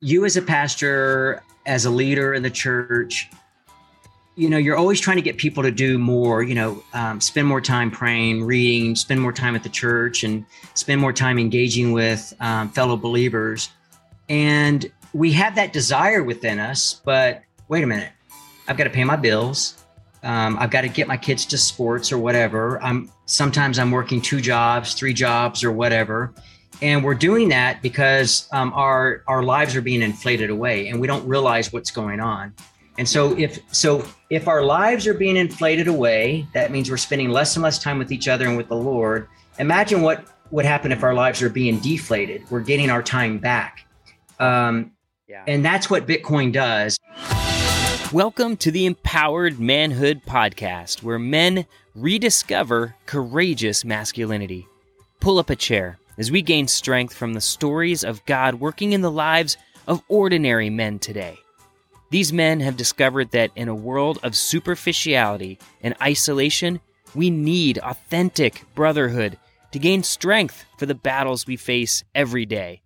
you as a pastor, as a leader in the church, you know, you're always trying to get people to do more, you know, um, spend more time praying, reading, spend more time at the church, and spend more time engaging with um, fellow believers. And we have that desire within us, but wait a minute, I've got to pay my bills. Um, I've got to get my kids to sports or whatever. I'm sometimes I'm working two jobs, three jobs, or whatever, and we're doing that because um, our our lives are being inflated away, and we don't realize what's going on. And so if so if our lives are being inflated away, that means we're spending less and less time with each other and with the Lord. Imagine what would happen if our lives are being deflated. We're getting our time back. Um, yeah. And that's what Bitcoin does. Welcome to the Empowered Manhood Podcast, where men rediscover courageous masculinity. Pull up a chair as we gain strength from the stories of God working in the lives of ordinary men today. These men have discovered that in a world of superficiality and isolation, we need authentic brotherhood to gain strength for the battles we face every day.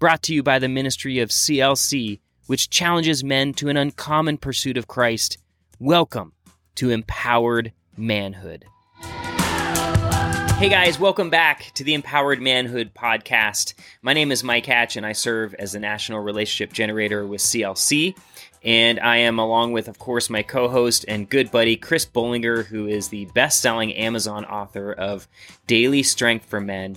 Brought to you by the ministry of CLC which challenges men to an uncommon pursuit of Christ. Welcome to Empowered Manhood. Hey guys, welcome back to the Empowered Manhood podcast. My name is Mike Hatch, and I serve as the National Relationship Generator with CLC. And I am along with, of course, my co host and good buddy, Chris Bollinger, who is the best selling Amazon author of Daily Strength for Men.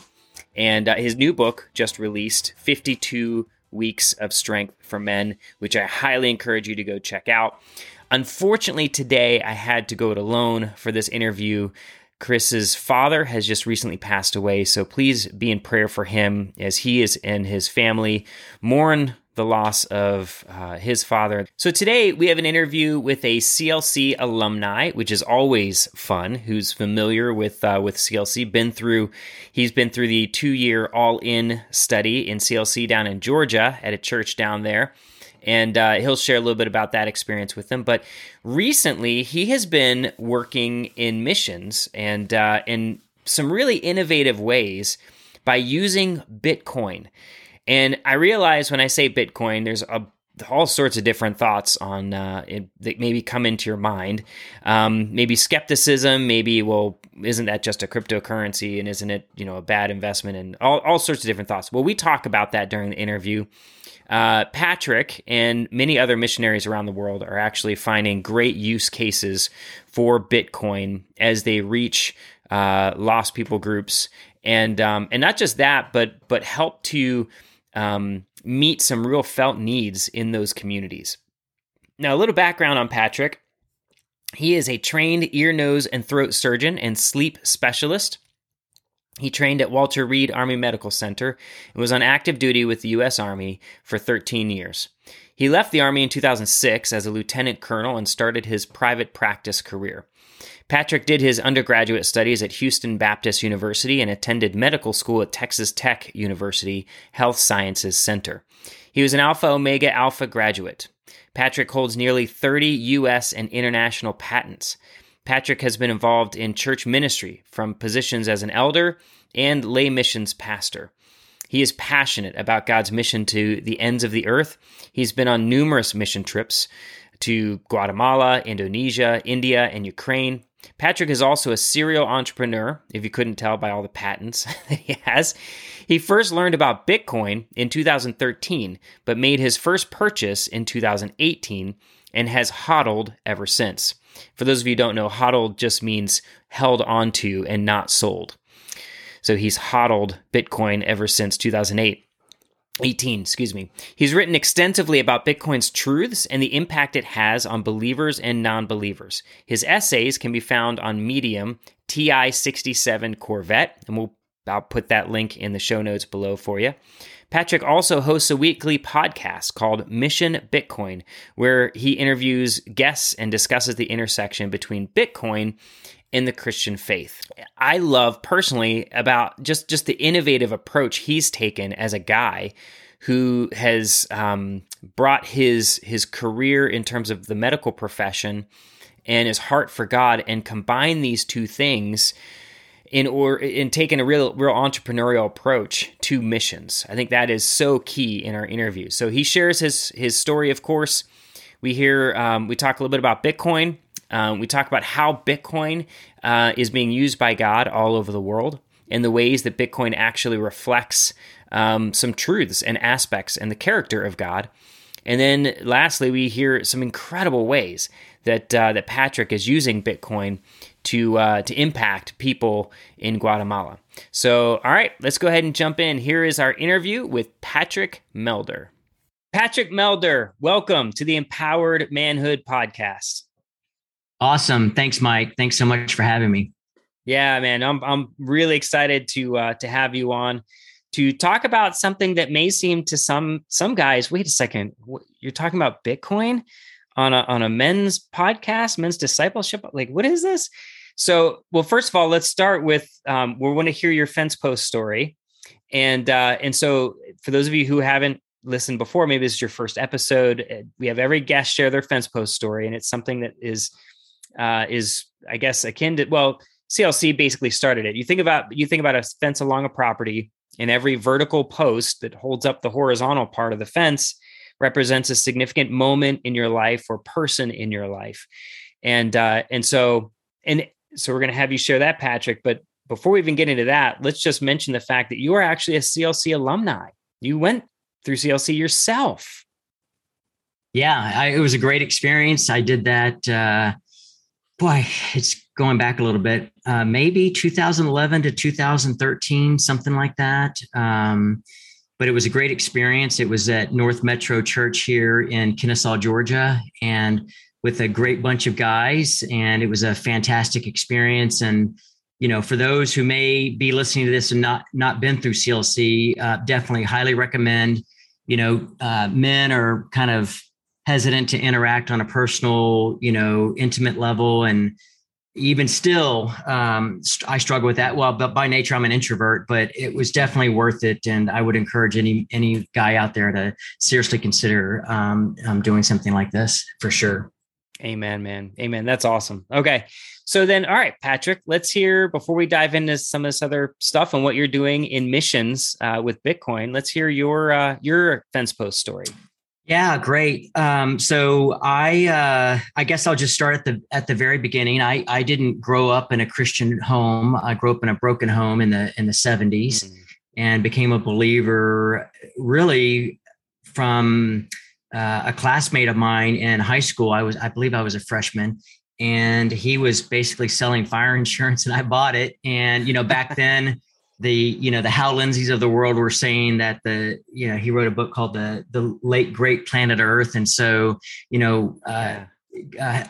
And uh, his new book just released 52 Weeks of Strength for Men, which I highly encourage you to go check out. Unfortunately, today I had to go it alone for this interview. Chris's father has just recently passed away, so please be in prayer for him as he is and his family mourn the loss of uh, his father. So today we have an interview with a CLC alumni, which is always fun. Who's familiar with uh, with CLC? Been through, he's been through the two year all in study in CLC down in Georgia at a church down there. And uh, he'll share a little bit about that experience with them. But recently, he has been working in missions and uh, in some really innovative ways by using Bitcoin. And I realize when I say Bitcoin, there's a all sorts of different thoughts on uh, it, that maybe come into your mind. Um, maybe skepticism. Maybe well, isn't that just a cryptocurrency and isn't it you know a bad investment? And all all sorts of different thoughts. Well, we talk about that during the interview. Uh, Patrick and many other missionaries around the world are actually finding great use cases for Bitcoin as they reach uh, lost people groups, and um, and not just that, but but help to um, meet some real felt needs in those communities. Now, a little background on Patrick. He is a trained ear, nose, and throat surgeon and sleep specialist. He trained at Walter Reed Army Medical Center and was on active duty with the U.S. Army for 13 years. He left the Army in 2006 as a lieutenant colonel and started his private practice career. Patrick did his undergraduate studies at Houston Baptist University and attended medical school at Texas Tech University Health Sciences Center. He was an Alpha Omega Alpha graduate. Patrick holds nearly 30 U.S. and international patents. Patrick has been involved in church ministry from positions as an elder and lay missions pastor. He is passionate about God's mission to the ends of the earth. He's been on numerous mission trips to Guatemala, Indonesia, India, and Ukraine. Patrick is also a serial entrepreneur, if you couldn't tell by all the patents that he has. He first learned about Bitcoin in 2013, but made his first purchase in 2018 and has hodled ever since. For those of you who don't know, hodled just means held onto and not sold. So he's hodled Bitcoin ever since 2008. 18, excuse me. He's written extensively about Bitcoin's truths and the impact it has on believers and non believers. His essays can be found on Medium TI 67 Corvette, and we'll I'll put that link in the show notes below for you. Patrick also hosts a weekly podcast called Mission Bitcoin, where he interviews guests and discusses the intersection between Bitcoin and the Christian faith. I love personally about just just the innovative approach he's taken as a guy who has um, brought his his career in terms of the medical profession and his heart for God and combine these two things in or in taking a real real entrepreneurial approach to missions. I think that is so key in our interview. So he shares his his story. Of course, we hear um, we talk a little bit about Bitcoin. Um, we talk about how Bitcoin uh, is being used by God all over the world and the ways that Bitcoin actually reflects um, some truths and aspects and the character of God. And then lastly, we hear some incredible ways that uh, that Patrick is using Bitcoin to uh, to impact people in Guatemala. So, all right, let's go ahead and jump in. Here is our interview with Patrick Melder. Patrick Melder, welcome to the Empowered Manhood Podcast. Awesome, thanks, Mike. Thanks so much for having me. Yeah, man, I'm I'm really excited to uh, to have you on to talk about something that may seem to some some guys. Wait a second, you're talking about Bitcoin on a on a men's podcast, men's discipleship. Like, what is this? So, well, first of all, let's start with um, we want to hear your fence post story, and uh, and so for those of you who haven't listened before, maybe this is your first episode. Uh, we have every guest share their fence post story, and it's something that is uh, is I guess akin to well, CLC basically started it. You think about you think about a fence along a property, and every vertical post that holds up the horizontal part of the fence represents a significant moment in your life or person in your life, and uh, and so and so we're going to have you share that, Patrick. But before we even get into that, let's just mention the fact that you are actually a CLC alumni. You went through CLC yourself. Yeah, I, it was a great experience. I did that. Uh, boy, it's going back a little bit. Uh, maybe 2011 to 2013, something like that. Um, but it was a great experience. It was at North Metro Church here in Kennesaw, Georgia, and with a great bunch of guys, and it was a fantastic experience. And you know, for those who may be listening to this and not not been through CLC, uh, definitely highly recommend. You know, uh, men are kind of hesitant to interact on a personal, you know, intimate level, and even still, um, I struggle with that. Well, but by nature, I'm an introvert, but it was definitely worth it, and I would encourage any any guy out there to seriously consider um, um, doing something like this for sure. Amen, man. Amen. That's awesome. Okay. So then, all right, Patrick, let's hear before we dive into some of this other stuff and what you're doing in missions uh, with Bitcoin. Let's hear your uh, your fence post story. Yeah, great. Um, so I uh, I guess I'll just start at the at the very beginning. I I didn't grow up in a Christian home. I grew up in a broken home in the in the 70s mm-hmm. and became a believer really from uh, a classmate of mine in high school. I was, I believe, I was a freshman, and he was basically selling fire insurance, and I bought it. And you know, back then, the you know the Hal Lindsays of the world were saying that the you know he wrote a book called the the late great planet Earth, and so you know. Uh, uh,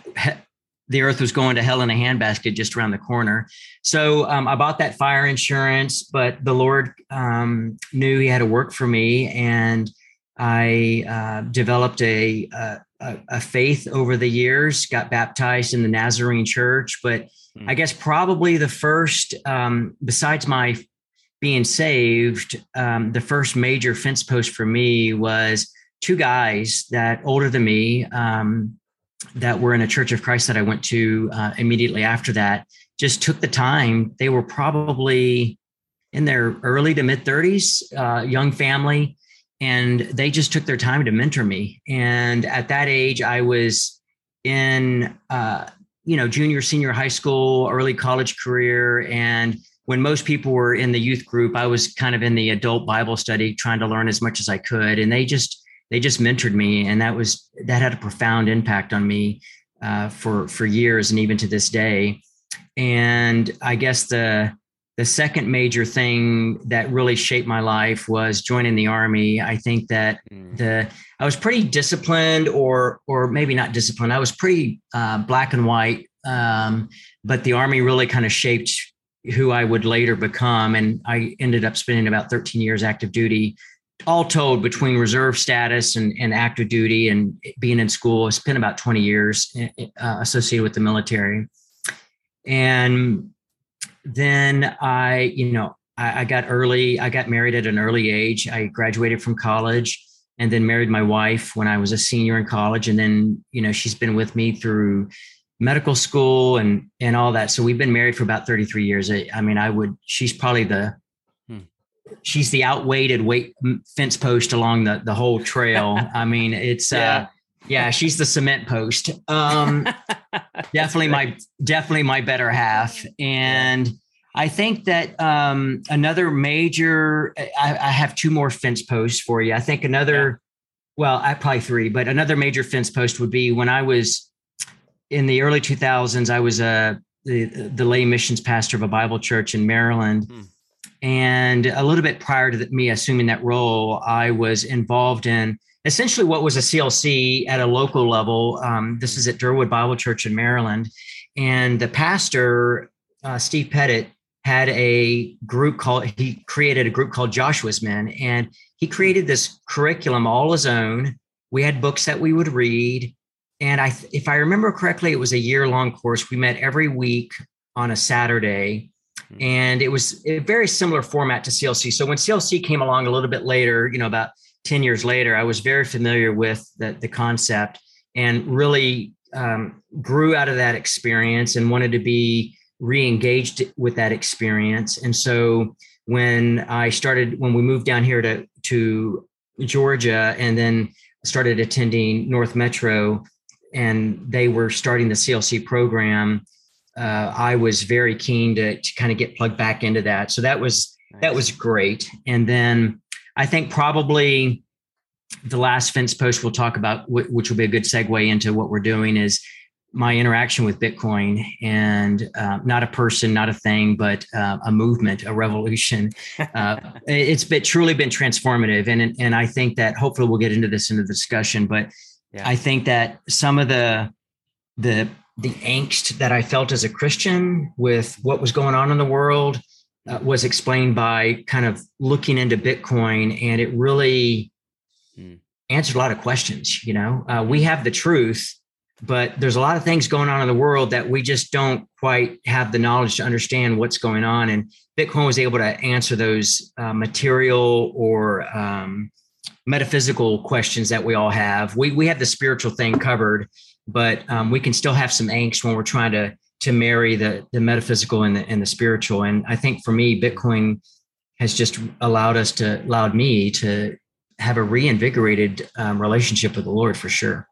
the earth was going to hell in a handbasket just around the corner. So um, I bought that fire insurance, but the Lord um, knew He had to work for me, and I uh, developed a, a, a faith over the years. Got baptized in the Nazarene Church, but mm. I guess probably the first, um, besides my being saved, um, the first major fence post for me was two guys that older than me um, that were in a Church of Christ that I went to uh, immediately after that. Just took the time. They were probably in their early to mid 30s, uh, young family and they just took their time to mentor me. And at that age, I was in, uh, you know, junior, senior high school, early college career. And when most people were in the youth group, I was kind of in the adult Bible study, trying to learn as much as I could. And they just, they just mentored me. And that was, that had a profound impact on me uh, for, for years and even to this day. And I guess the, the second major thing that really shaped my life was joining the army. I think that mm. the I was pretty disciplined, or or maybe not disciplined. I was pretty uh, black and white, um, but the army really kind of shaped who I would later become. And I ended up spending about 13 years active duty, all told between reserve status and, and active duty and being in school. I spent about 20 years uh, associated with the military. And then I, you know, I, I got early, I got married at an early age. I graduated from college and then married my wife when I was a senior in college. And then, you know, she's been with me through medical school and and all that. So we've been married for about 33 years. I, I mean, I would. She's probably the hmm. she's the outweighted weight fence post along the the whole trail. I mean, it's uh, yeah. uh yeah, she's the cement post. Um, definitely my definitely my better half, and I think that um, another major. I, I, have two more fence posts for you. I think another. Well, I probably three, but another major fence post would be when I was in the early 2000s, I was a the, the lay missions pastor of a Bible church in Maryland. Hmm. And a little bit prior to me assuming that role, I was involved in essentially what was a CLC at a local level. Um, this is at Derwood Bible Church in Maryland. And the pastor, uh, Steve Pettit, had a group called, he created a group called Joshua's Men. And he created this curriculum all his own. We had books that we would read and I, if I remember correctly, it was a year long course. We met every week on a Saturday, hmm. and it was a very similar format to CLC. So when CLC came along a little bit later, you know, about 10 years later, I was very familiar with the, the concept and really um, grew out of that experience and wanted to be re-engaged with that experience. And so when I started, when we moved down here to, to Georgia and then started attending North Metro, and they were starting the CLC program, uh, I was very keen to, to kind of get plugged back into that. So that was nice. that was great. And then I think probably the last fence post we'll talk about, which will be a good segue into what we're doing, is my interaction with Bitcoin and uh, not a person, not a thing, but uh, a movement, a revolution. Uh, it's been truly been transformative, and and I think that hopefully we'll get into this in the discussion, but yeah. I think that some of the the the angst that I felt as a Christian with what was going on in the world uh, was explained by kind of looking into Bitcoin, and it really mm. answered a lot of questions. You know, uh, we have the truth, but there's a lot of things going on in the world that we just don't quite have the knowledge to understand what's going on. And Bitcoin was able to answer those uh, material or um, metaphysical questions that we all have. We we have the spiritual thing covered, but um, we can still have some angst when we're trying to to marry the the metaphysical and the and the spiritual. And I think for me, Bitcoin has just allowed us to allowed me to have a reinvigorated um, relationship with the Lord for sure.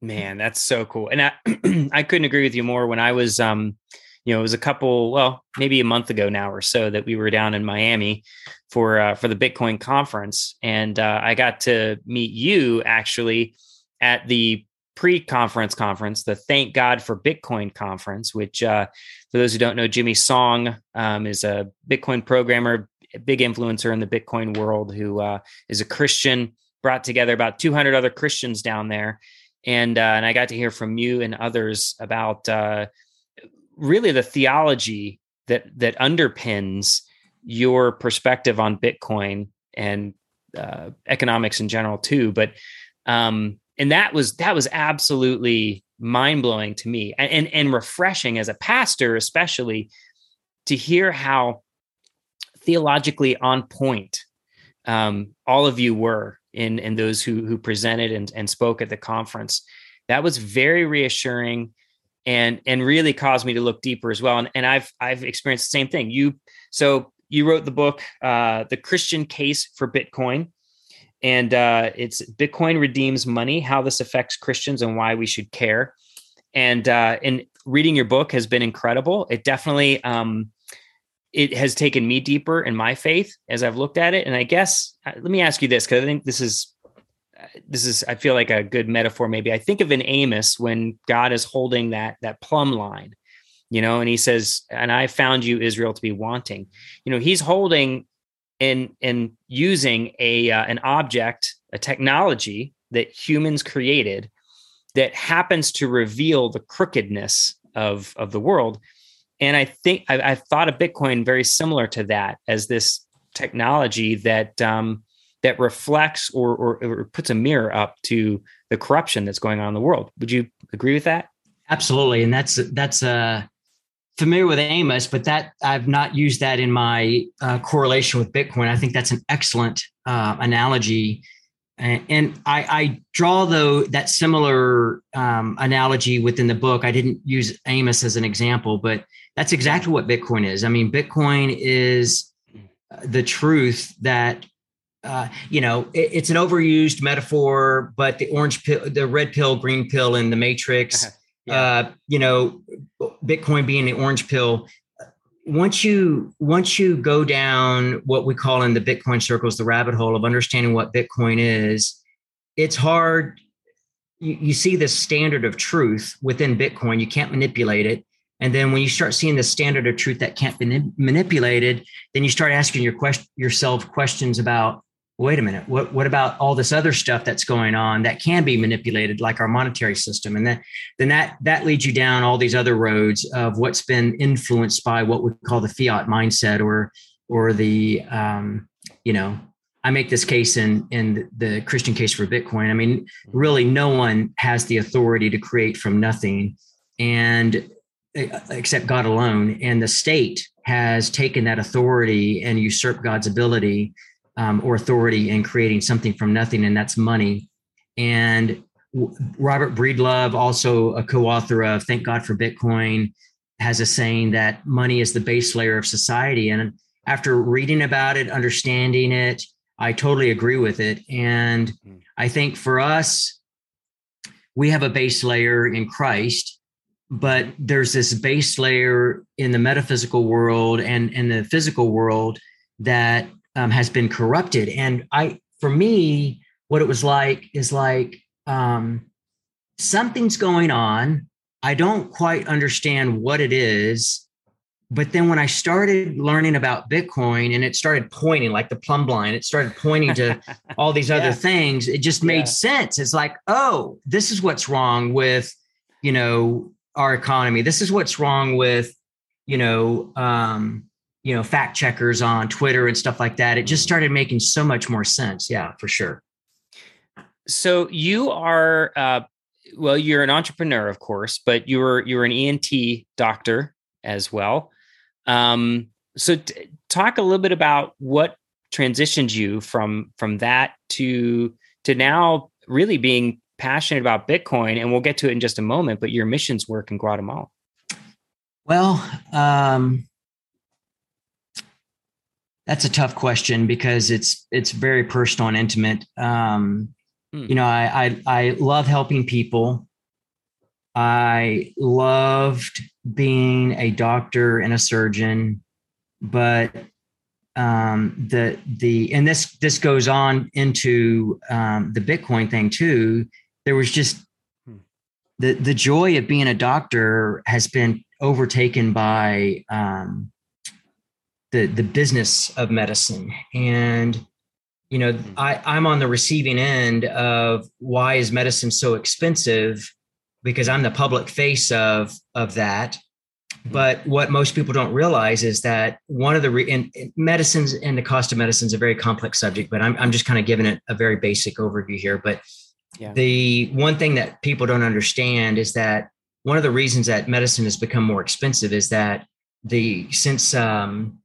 Man, that's so cool. And I I couldn't agree with you more. When I was um you know, it was a couple, well, maybe a month ago now or so that we were down in Miami for uh, for the Bitcoin conference, and uh, I got to meet you actually at the pre-conference conference, the Thank God for Bitcoin conference. Which, uh, for those who don't know, Jimmy Song um, is a Bitcoin programmer, big influencer in the Bitcoin world, who uh, is a Christian. Brought together about 200 other Christians down there, and uh, and I got to hear from you and others about uh, really the theology that that underpins your perspective on Bitcoin and uh, economics in general too. But um, and that was that was absolutely mind blowing to me and, and and refreshing as a pastor, especially to hear how theologically on point um, all of you were in in those who who presented and, and spoke at the conference. That was very reassuring and and really caused me to look deeper as well. And, and I've I've experienced the same thing. You so you wrote the book, uh, The Christian Case for Bitcoin, and uh, it's Bitcoin redeems money: how this affects Christians and why we should care. And uh, and reading your book has been incredible. It definitely um, it has taken me deeper in my faith as I've looked at it. And I guess uh, let me ask you this because I think this is this is I feel like a good metaphor maybe. I think of an Amos when God is holding that that plumb line, you know, and he says, "And I found you Israel to be wanting." You know, he's holding and and using a uh, an object, a technology that humans created that happens to reveal the crookedness of of the world. And I think I, I've thought of Bitcoin very similar to that as this technology that um, that reflects or, or, or puts a mirror up to the corruption that's going on in the world. Would you agree with that? Absolutely, and that's that's uh, familiar with Amos, but that I've not used that in my uh, correlation with Bitcoin. I think that's an excellent uh, analogy. And, and I, I, draw though that similar um, analogy within the book. I didn't use Amos as an example, but that's exactly what Bitcoin is. I mean, Bitcoin is the truth that uh, you know it, it's an overused metaphor, but the orange pill, the red pill, green pill, in the Matrix. Uh, you know, Bitcoin being the orange pill. Once you once you go down what we call in the Bitcoin circles the rabbit hole of understanding what Bitcoin is, it's hard. You, you see the standard of truth within Bitcoin. You can't manipulate it and then when you start seeing the standard of truth that can't be manipulated, then you start asking your question, yourself questions about, wait a minute, what, what about all this other stuff that's going on that can be manipulated, like our monetary system? And then, then that that leads you down all these other roads of what's been influenced by what we call the fiat mindset or or the um, you know I make this case in in the Christian case for Bitcoin. I mean, really, no one has the authority to create from nothing, and except God alone. And the state has taken that authority and usurped God's ability um, or authority in creating something from nothing, and that's money. And Robert Breedlove, also a co-author of "Thank God for Bitcoin," has a saying that money is the base layer of society. And after reading about it, understanding it, I totally agree with it. And hmm. I think for us, we have a base layer in Christ but there's this base layer in the metaphysical world and in the physical world that um, has been corrupted and i for me what it was like is like um, something's going on i don't quite understand what it is but then when i started learning about bitcoin and it started pointing like the plumb line it started pointing to all these other yeah. things it just made yeah. sense it's like oh this is what's wrong with you know our economy. This is what's wrong with, you know, um, you know, fact checkers on Twitter and stuff like that. It just started making so much more sense. Yeah, for sure. So you are, uh, well, you're an entrepreneur, of course, but you were you were an ENT doctor as well. Um, so t- talk a little bit about what transitioned you from from that to to now really being passionate about Bitcoin, and we'll get to it in just a moment, but your missions work in Guatemala. Well, um, that's a tough question because it's it's very personal and intimate. Um, hmm. You know, I, I I love helping people. I loved being a doctor and a surgeon, but um, the the and this this goes on into um, the Bitcoin thing too there was just hmm. the the joy of being a doctor has been overtaken by um, the the business of medicine and you know hmm. I, i'm on the receiving end of why is medicine so expensive because i'm the public face of of that hmm. but what most people don't realize is that one of the re- in, in medicines and the cost of medicine is a very complex subject but i'm, I'm just kind of giving it a very basic overview here but yeah. The one thing that people don't understand is that one of the reasons that medicine has become more expensive is that the since um,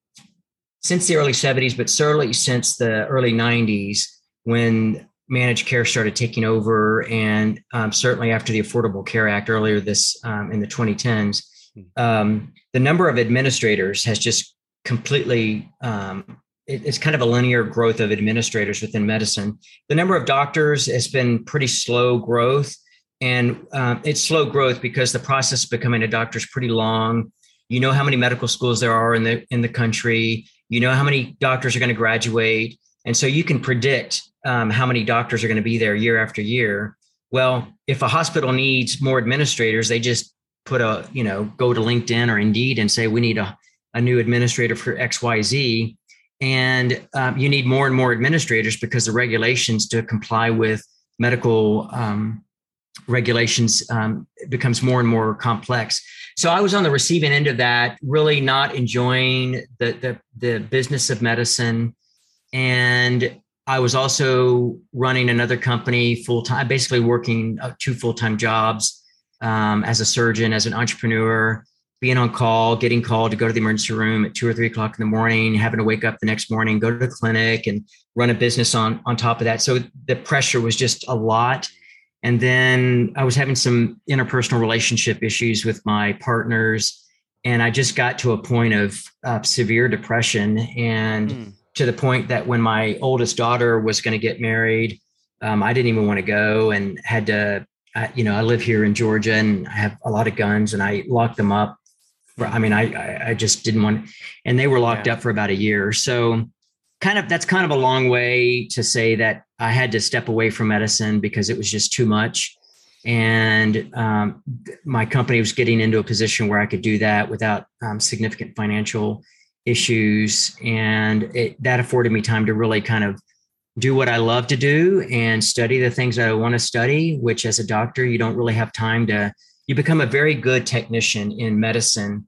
since the early 70s, but certainly since the early 90s, when managed care started taking over, and um, certainly after the Affordable Care Act earlier this um, in the 2010s, hmm. um, the number of administrators has just completely um, it's kind of a linear growth of administrators within medicine. The number of doctors has been pretty slow growth, and um, it's slow growth because the process of becoming a doctor is pretty long. You know how many medical schools there are in the in the country. You know how many doctors are going to graduate, and so you can predict um, how many doctors are going to be there year after year. Well, if a hospital needs more administrators, they just put a you know go to LinkedIn or Indeed and say we need a a new administrator for X Y Z and um, you need more and more administrators because the regulations to comply with medical um, regulations um, becomes more and more complex so i was on the receiving end of that really not enjoying the, the, the business of medicine and i was also running another company full time basically working uh, two full-time jobs um, as a surgeon as an entrepreneur being on call, getting called to go to the emergency room at two or three o'clock in the morning, having to wake up the next morning, go to the clinic, and run a business on on top of that. So the pressure was just a lot. And then I was having some interpersonal relationship issues with my partners, and I just got to a point of uh, severe depression, and mm. to the point that when my oldest daughter was going to get married, um, I didn't even want to go, and had to. I, you know, I live here in Georgia, and I have a lot of guns, and I locked them up I mean, I I just didn't want, and they were locked yeah. up for about a year. So, kind of that's kind of a long way to say that I had to step away from medicine because it was just too much, and um, my company was getting into a position where I could do that without um, significant financial issues, and it, that afforded me time to really kind of do what I love to do and study the things that I want to study. Which, as a doctor, you don't really have time to you become a very good technician in medicine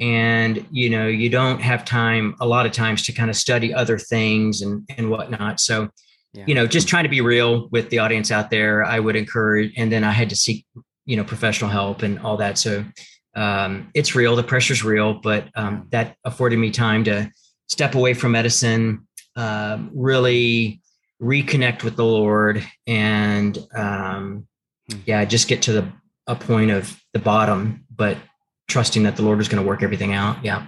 and you know you don't have time a lot of times to kind of study other things and and whatnot so yeah. you know just trying to be real with the audience out there i would encourage and then i had to seek you know professional help and all that so um, it's real the pressure's real but um, that afforded me time to step away from medicine uh, really reconnect with the lord and um, hmm. yeah just get to the a point of the bottom, but trusting that the Lord is going to work everything out. Yeah.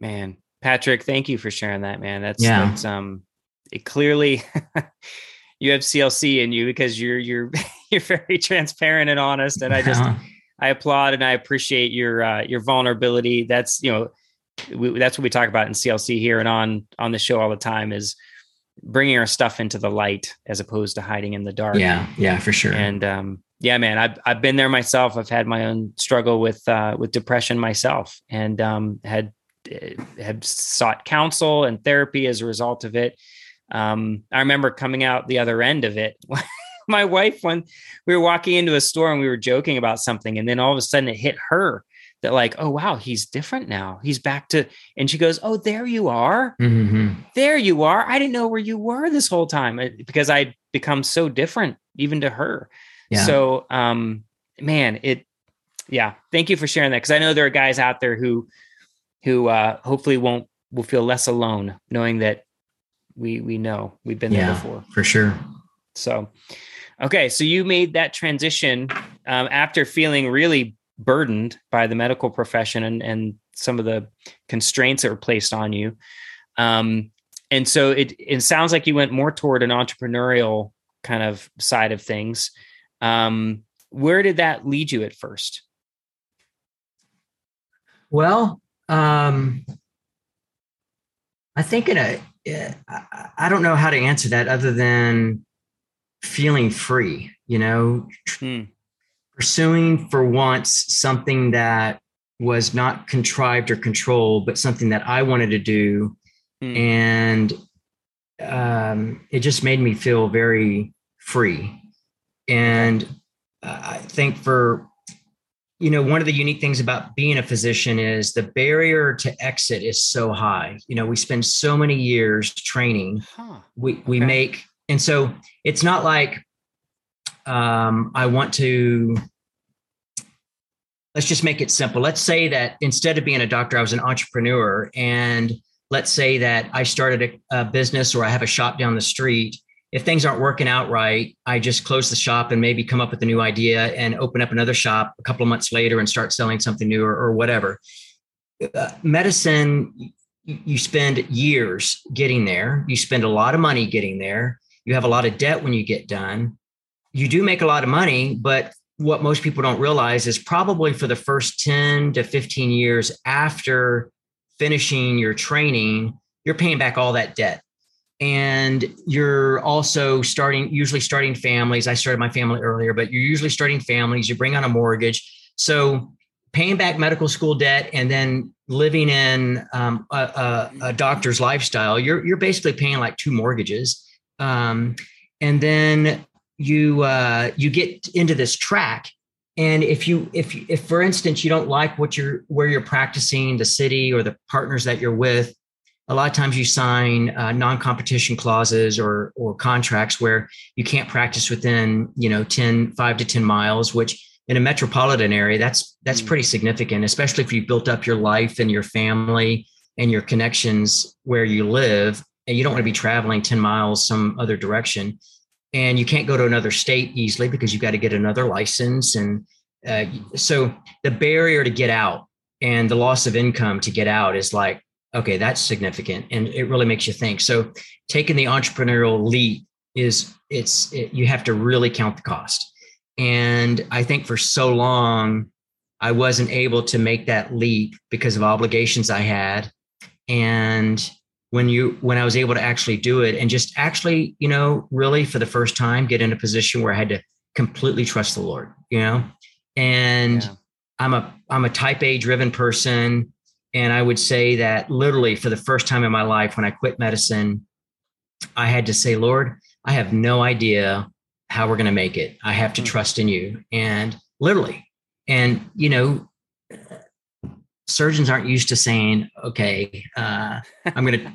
Man, Patrick, thank you for sharing that, man. That's, yeah. that's, um, it clearly you have CLC in you because you're, you're, you're very transparent and honest. And I just, uh-huh. I applaud and I appreciate your, uh, your vulnerability. That's, you know, we, that's what we talk about in CLC here and on, on the show all the time is, bringing our stuff into the light as opposed to hiding in the dark. Yeah, yeah, for sure. And um, yeah, man, I've I've been there myself. I've had my own struggle with uh, with depression myself, and um, had eh, had sought counsel and therapy as a result of it. Um, I remember coming out the other end of it. my wife, when we were walking into a store and we were joking about something, and then all of a sudden it hit her that like, oh wow, he's different now. He's back to, and she goes, oh, there you are, mm-hmm. there you are. I didn't know where you were this whole time because I'd become so different even to her. Yeah. So, um, man, it, yeah. Thank you for sharing that because I know there are guys out there who, who uh, hopefully won't will feel less alone knowing that we we know we've been yeah, there before for sure. So, okay, so you made that transition um, after feeling really burdened by the medical profession and and some of the constraints that were placed on you. Um, and so it it sounds like you went more toward an entrepreneurial kind of side of things. Um, where did that lead you at first? Well, um, I think in a, I don't know how to answer that other than feeling free, you know, hmm. pursuing for once something that was not contrived or controlled, but something that I wanted to do. Hmm. And um, it just made me feel very free. And I think for, you know, one of the unique things about being a physician is the barrier to exit is so high. You know, we spend so many years training. Huh. We we okay. make and so it's not like um, I want to let's just make it simple. Let's say that instead of being a doctor, I was an entrepreneur. And let's say that I started a, a, business or I have a shop down the street if things aren't working out right, I just close the shop and maybe come up with a new idea and open up another shop a couple of months later and start selling something new or, or whatever. Uh, medicine, you spend years getting there. You spend a lot of money getting there. You have a lot of debt when you get done. You do make a lot of money, but what most people don't realize is probably for the first 10 to 15 years after finishing your training, you're paying back all that debt and you're also starting usually starting families. I started my family earlier but you're usually starting families. You bring on a mortgage. So paying back medical school debt and then living in um, a, a, a, doctor's lifestyle you're, you're basically paying like two mortgages. Um, and then you uh, you get into this track. And if you if if for instance you don't like what you're where you're practicing the city or the partners that you're with a lot of times you sign uh, non-competition clauses or or contracts where you can't practice within you know 10 5 to 10 miles which in a metropolitan area, that's that's mm. pretty significant, especially if you've built up your life and your family and your connections where you live, and you don't want to be traveling 10 miles some other direction. And you can't go to another state easily because you've got to get another license. And uh, so the barrier to get out and the loss of income to get out is like, okay, that's significant. And it really makes you think. So taking the entrepreneurial leap is it's it, you have to really count the cost and i think for so long i wasn't able to make that leap because of obligations i had and when you when i was able to actually do it and just actually you know really for the first time get in a position where i had to completely trust the lord you know and yeah. i'm a i'm a type a driven person and i would say that literally for the first time in my life when i quit medicine i had to say lord I have no idea how we're going to make it. I have to hmm. trust in you. And literally, and you know, surgeons aren't used to saying, okay, uh, I'm going to,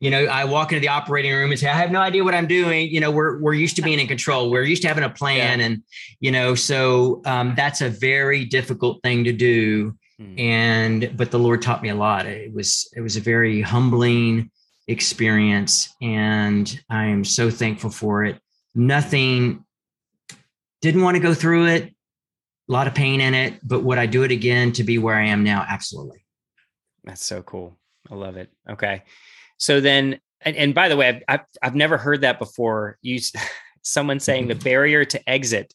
you know, I walk into the operating room and say, I have no idea what I'm doing. You know, we're, we're used to being in control. We're used to having a plan. Yeah. And, you know, so um, that's a very difficult thing to do. Hmm. And, but the Lord taught me a lot. It was, it was a very humbling, experience and I am so thankful for it. Nothing didn't want to go through it, a lot of pain in it, but would I do it again to be where I am now? Absolutely. That's so cool. I love it. Okay. So then and, and by the way, I've, I've, I've never heard that before. You someone saying the barrier to exit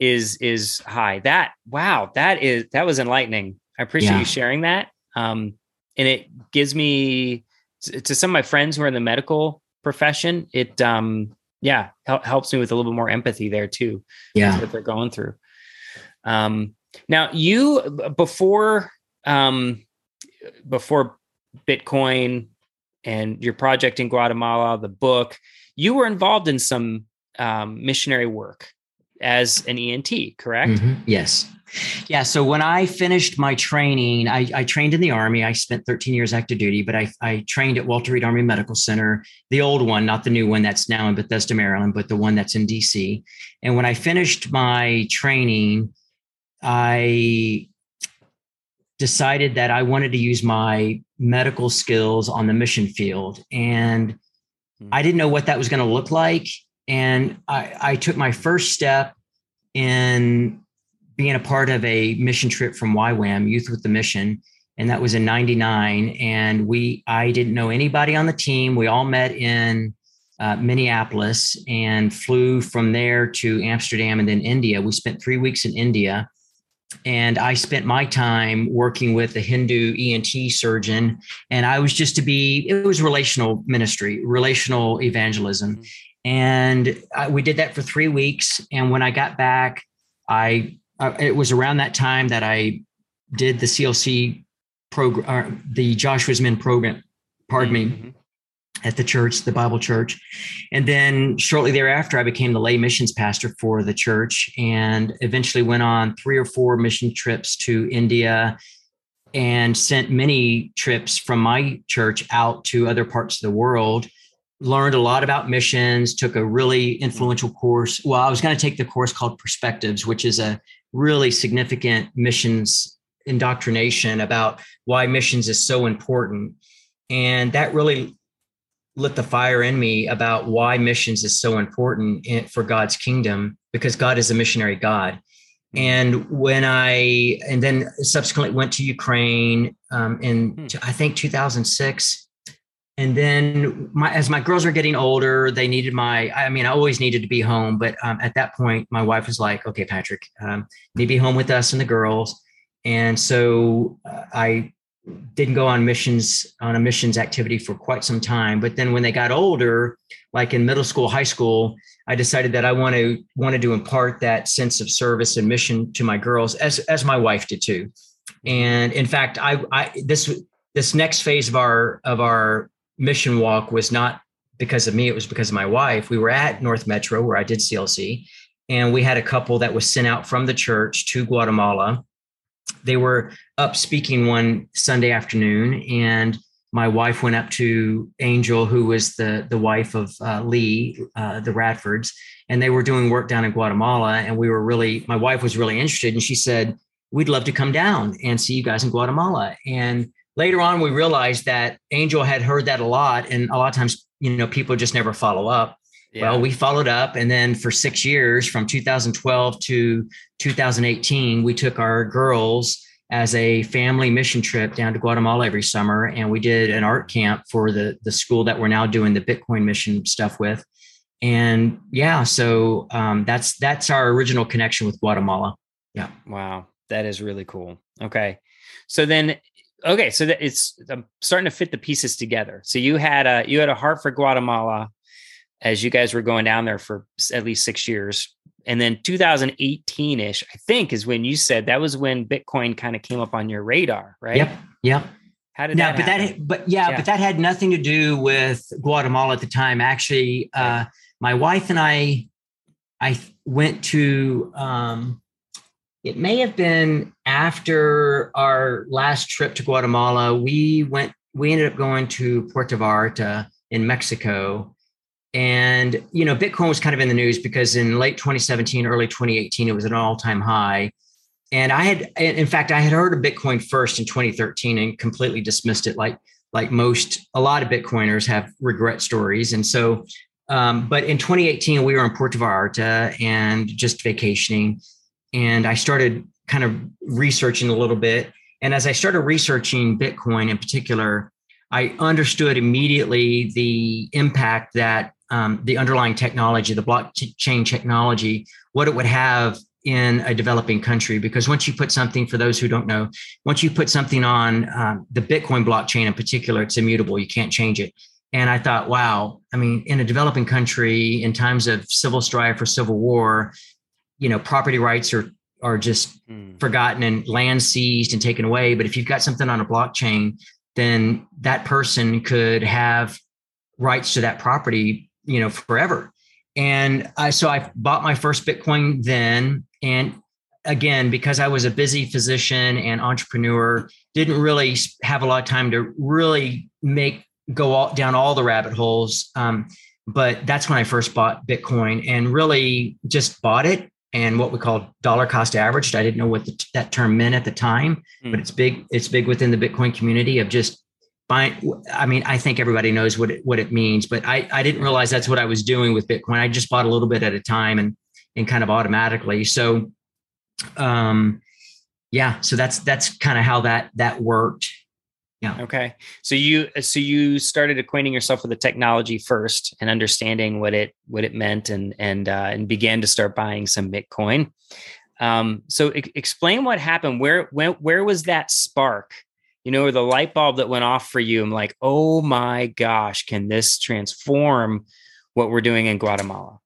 is is high. That wow, that is that was enlightening. I appreciate yeah. you sharing that. Um, and it gives me to some of my friends who are in the medical profession, it um yeah hel- helps me with a little bit more empathy there too. Yeah, what they're going through. Um, now you before um before Bitcoin and your project in Guatemala, the book, you were involved in some um, missionary work as an ENT, correct? Mm-hmm. Yes. Yeah. So when I finished my training, I, I, trained in the Army. I spent 13 years active duty, but I, I, trained at Walter Reed Army Medical Center, the old one, not the new one that's now in Bethesda, Maryland, but the one that's in DC. And when I finished my training, I decided that I wanted to use my medical skills on the mission field. And hmm. I didn't know what that was going to look like. And I, I took my first step in being a part of a mission trip from YWAM, Youth with the Mission, and that was in 99 and we i didn't know anybody on the team. We all met in uh, minneapolis and flew from there to amsterdam and then india. We spent three weeks in india. And i spent my time working with a hindu ent surgeon. And i was just to be it was relational ministry relational evangelism. Mm-hmm. And I, we did that for three weeks and when i got back i uh, it was around that time that I did the CLC program, uh, the Joshua's Men program, pardon mm-hmm. me, at the church, the Bible church. And then shortly thereafter, I became the lay missions pastor for the church and eventually went on three or four mission trips to India and sent many trips from my church out to other parts of the world learned a lot about missions took a really influential course well i was going to take the course called perspectives which is a really significant missions indoctrination about why missions is so important. And that really lit the fire in me about why missions is so important for God's kingdom because God is a missionary God. And when I, and then subsequently went to Ukraine um, in, hmm. I think 2006 and then my, as my girls were getting older they needed my i mean i always needed to be home but um, at that point my wife was like okay patrick um, need to be home with us and the girls. And so uh, i didn't go on missions on a missions activity for quite some time. But then when they got older like in middle school high school i decided that i want to wanted to impart that sense of service and mission to my girls as as my wife did too. And in fact i i this this next phase of our of our mission walk was not because of me, it was because of my wife. We were at North Metro where I did CLC, and we had a couple that was sent out from the church to Guatemala. They were up speaking one Sunday afternoon, and my wife went up to Angel, who was the the wife of uh, Lee, uh, the Radfords, and they were doing work down in Guatemala. And we were really, my wife was really interested, and she said, "We'd love to come down and see you guys in Guatemala." And later on, we realized that Angel had heard that a lot, and a lot of times, you know, people just never follow up. Yeah. Well, we followed up, and then for six years, from 2012 to 2018, we took our girls as a family mission trip down to Guatemala every summer, and we did an art camp for the the school that we're now doing the Bitcoin mission stuff with. And yeah, so um, that's that's our original connection with Guatemala. Yeah. Wow, that is really cool. Okay, so then okay, so that it's I'm starting to fit the pieces together. So you had a you had a heart for Guatemala as you guys were going down there for at least six years. And then 2018ish i think is when you said that was when bitcoin kind of came up on your radar right? Yep yep. How did now, that but happen? that but yeah, yeah, but that had nothing to do with guatemala at the time. Actually uh, my wife and i i went to um, it may have been after our last trip to guatemala we went we ended up going to puerto vallarta in mexico and, you know, Bitcoin was kind of in the news because in late 2017, early 2018, it was an all time high. And I had, in fact, I had heard of Bitcoin first in 2013 and completely dismissed it like, like most, a lot of Bitcoiners have regret stories. And so, um, but in 2018, we were in Puerto Vallarta and just vacationing. And I started kind of researching a little bit. And as I started researching Bitcoin in particular, I understood immediately the impact that um, the underlying technology, the blockchain technology, what it would have in a developing country. Because once you put something, for those who don't know, once you put something on um, the Bitcoin blockchain in particular, it's immutable. You can't change it. And I thought, wow, I mean, in a developing country, in times of civil strife or civil war, you know, property rights are are just mm. forgotten and land seized and taken away. But if you've got something on a blockchain, then that person could have rights to that property you know, forever. And I, so I bought my first Bitcoin then. And again, because I was a busy physician and entrepreneur, didn't really have a lot of time to really make go all, down all the rabbit holes. Um, but that's when I first bought Bitcoin and really just bought it and what we call dollar cost averaged. I didn't know what the, that term meant at the time, mm. but it's big. It's big within the Bitcoin community of just buying i mean i think everybody knows what it, what it means but i i didn't realize that's what i was doing with bitcoin i just bought a little bit at a time and and kind of automatically so um yeah so that's that's kind of how that that worked yeah. Okay. So you so you started acquainting yourself with the technology first and understanding what it what it meant and and uh, and began to start buying some bitcoin. Um so I- explain what happened. Where when where was that spark? You know, or the light bulb that went off for you. I'm like, oh my gosh, can this transform what we're doing in Guatemala?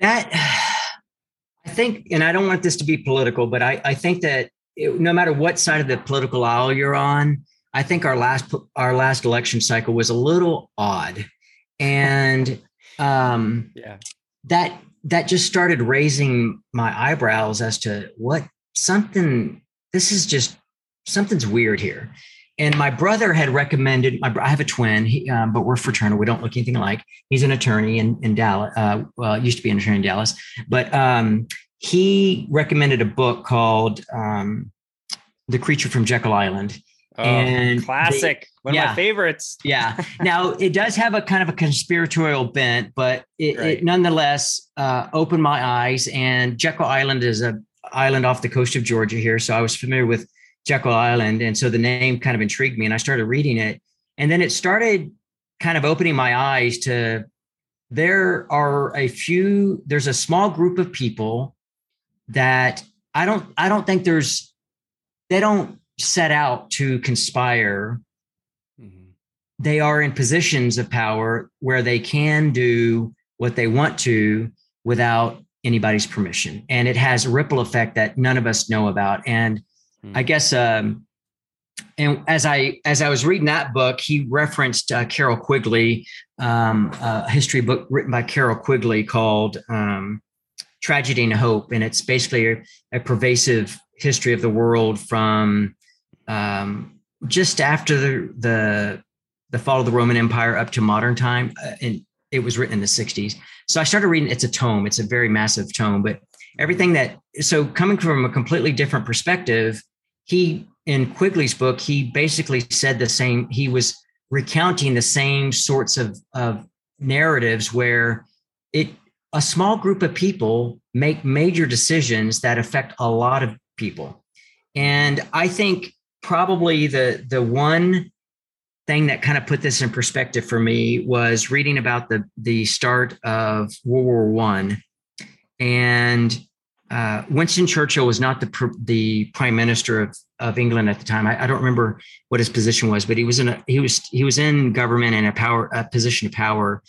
That I think, and I don't want this to be political, but I, I think that it, no matter what side of the political aisle you're on, I think our last our last election cycle was a little odd, and um, yeah, that that just started raising my eyebrows as to what something. This is just something's weird here. And my brother had recommended. My, I have a twin, he, um, but we're fraternal. We don't look anything alike. He's an attorney in in Dallas. Uh, well, used to be an attorney in Dallas, but um, he recommended a book called um, "The Creature from Jekyll Island." Oh, and classic, they, one yeah, of my favorites. yeah. Now it does have a kind of a conspiratorial bent, but it, right. it nonetheless uh, opened my eyes. And Jekyll Island is a island off the coast of Georgia here, so I was familiar with Jekyll Island. And so the name kind of intrigued me and I started reading it. And then it started kind of opening my eyes to there are a few, there's a small group of people that I don't, I don't think there's, they don't set out to conspire. Mm-hmm. They are in positions of power where they can do what they want to without anybody's permission. And it has a ripple effect that none of us know about. And Hmm. I guess, um, and as I as I was reading that book, he referenced uh, Carroll Quigley, um, a history book written by Carroll Quigley called um, "Tragedy and Hope," and it's basically a, pervasive history of the world from um, just after the the the fall of the Roman Empire up to modern time, uh, and it was written in the 60s. So I started reading. It's a tome. It's a very massive tome, but everything that so coming from a completely different perspective, he in Quigley's book he basically said the same. He was recounting the same sorts of of narratives where it a small group of people make major decisions that affect a lot of people. And I think probably the the one thing that kind of put this in perspective for me was reading about the the start of World War One, and uh, Winston Churchill was not the the prime minister of, of England at the time. I, I, don't remember what his position was, but he was in a he was he was in government in a power a position of power,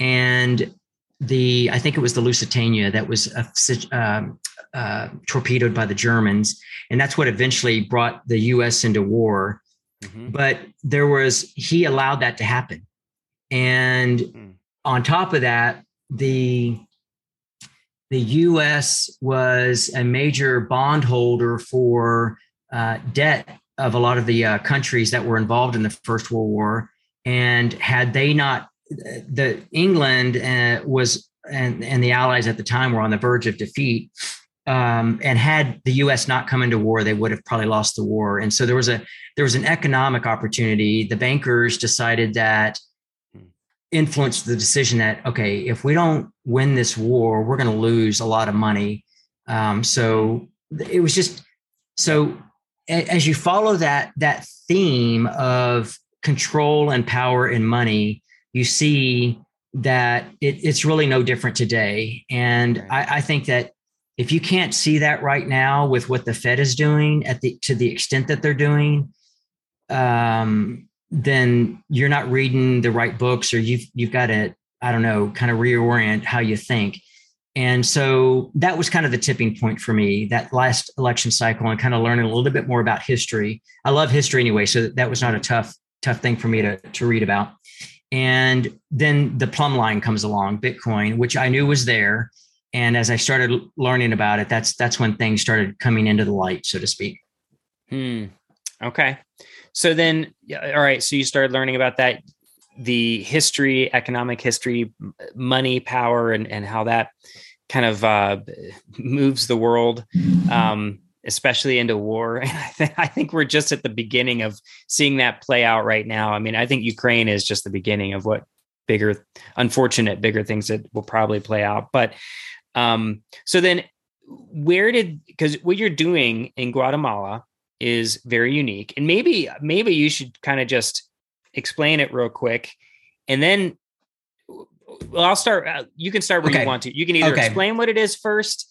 and the I think it was the Lusitania that was uh, um, uh, torpedoed by the Germans, and that's what eventually brought the U.S. into war. Mm-hmm. But there was he allowed that to happen, and mm. on top of that, the the U.S. was a major bondholder for uh, debt of a lot of the uh, countries that were involved in the First World War. And had they not, the England uh, was and and the Allies at the time were on the verge of defeat. Um, and had the U.S. not come into war, they would have probably lost the war. And so there was a there was an economic opportunity. The bankers decided that influenced the decision that okay, if we don't win this war, we're going to lose a lot of money. Um, so it was just so as you follow that that theme of control and power and money, you see that it, it's really no different today. And I, I think that if you can't see that right now with what the Fed is doing at the to the extent that they're doing, um, then you're not reading the right books or you've you've got to i don't know kind of reorient how you think. And so that was kind of the tipping point for me that last election cycle and kind of learning a little bit more about history. I love history anyway so that was not a tough tough thing for me to to read about and then the plumb line comes along bitcoin which i knew was there. And as i started learning about it that's that's when things started coming into the light so to speak. Hmm. Okay. So then, all right. So you started learning about that, the history, economic history, money, power, and and how that kind of uh, moves the world, um, especially into war. And I think I think we're just at the beginning of seeing that play out right now. I mean, I think Ukraine is just the beginning of what bigger, unfortunate, bigger things that will probably play out. But um, so then, where did because what you're doing in Guatemala is very unique. And maybe maybe you should kind of just explain it real quick, and then well, I'll start. Uh, you can start where okay. you want to. You can either okay. explain what it is first,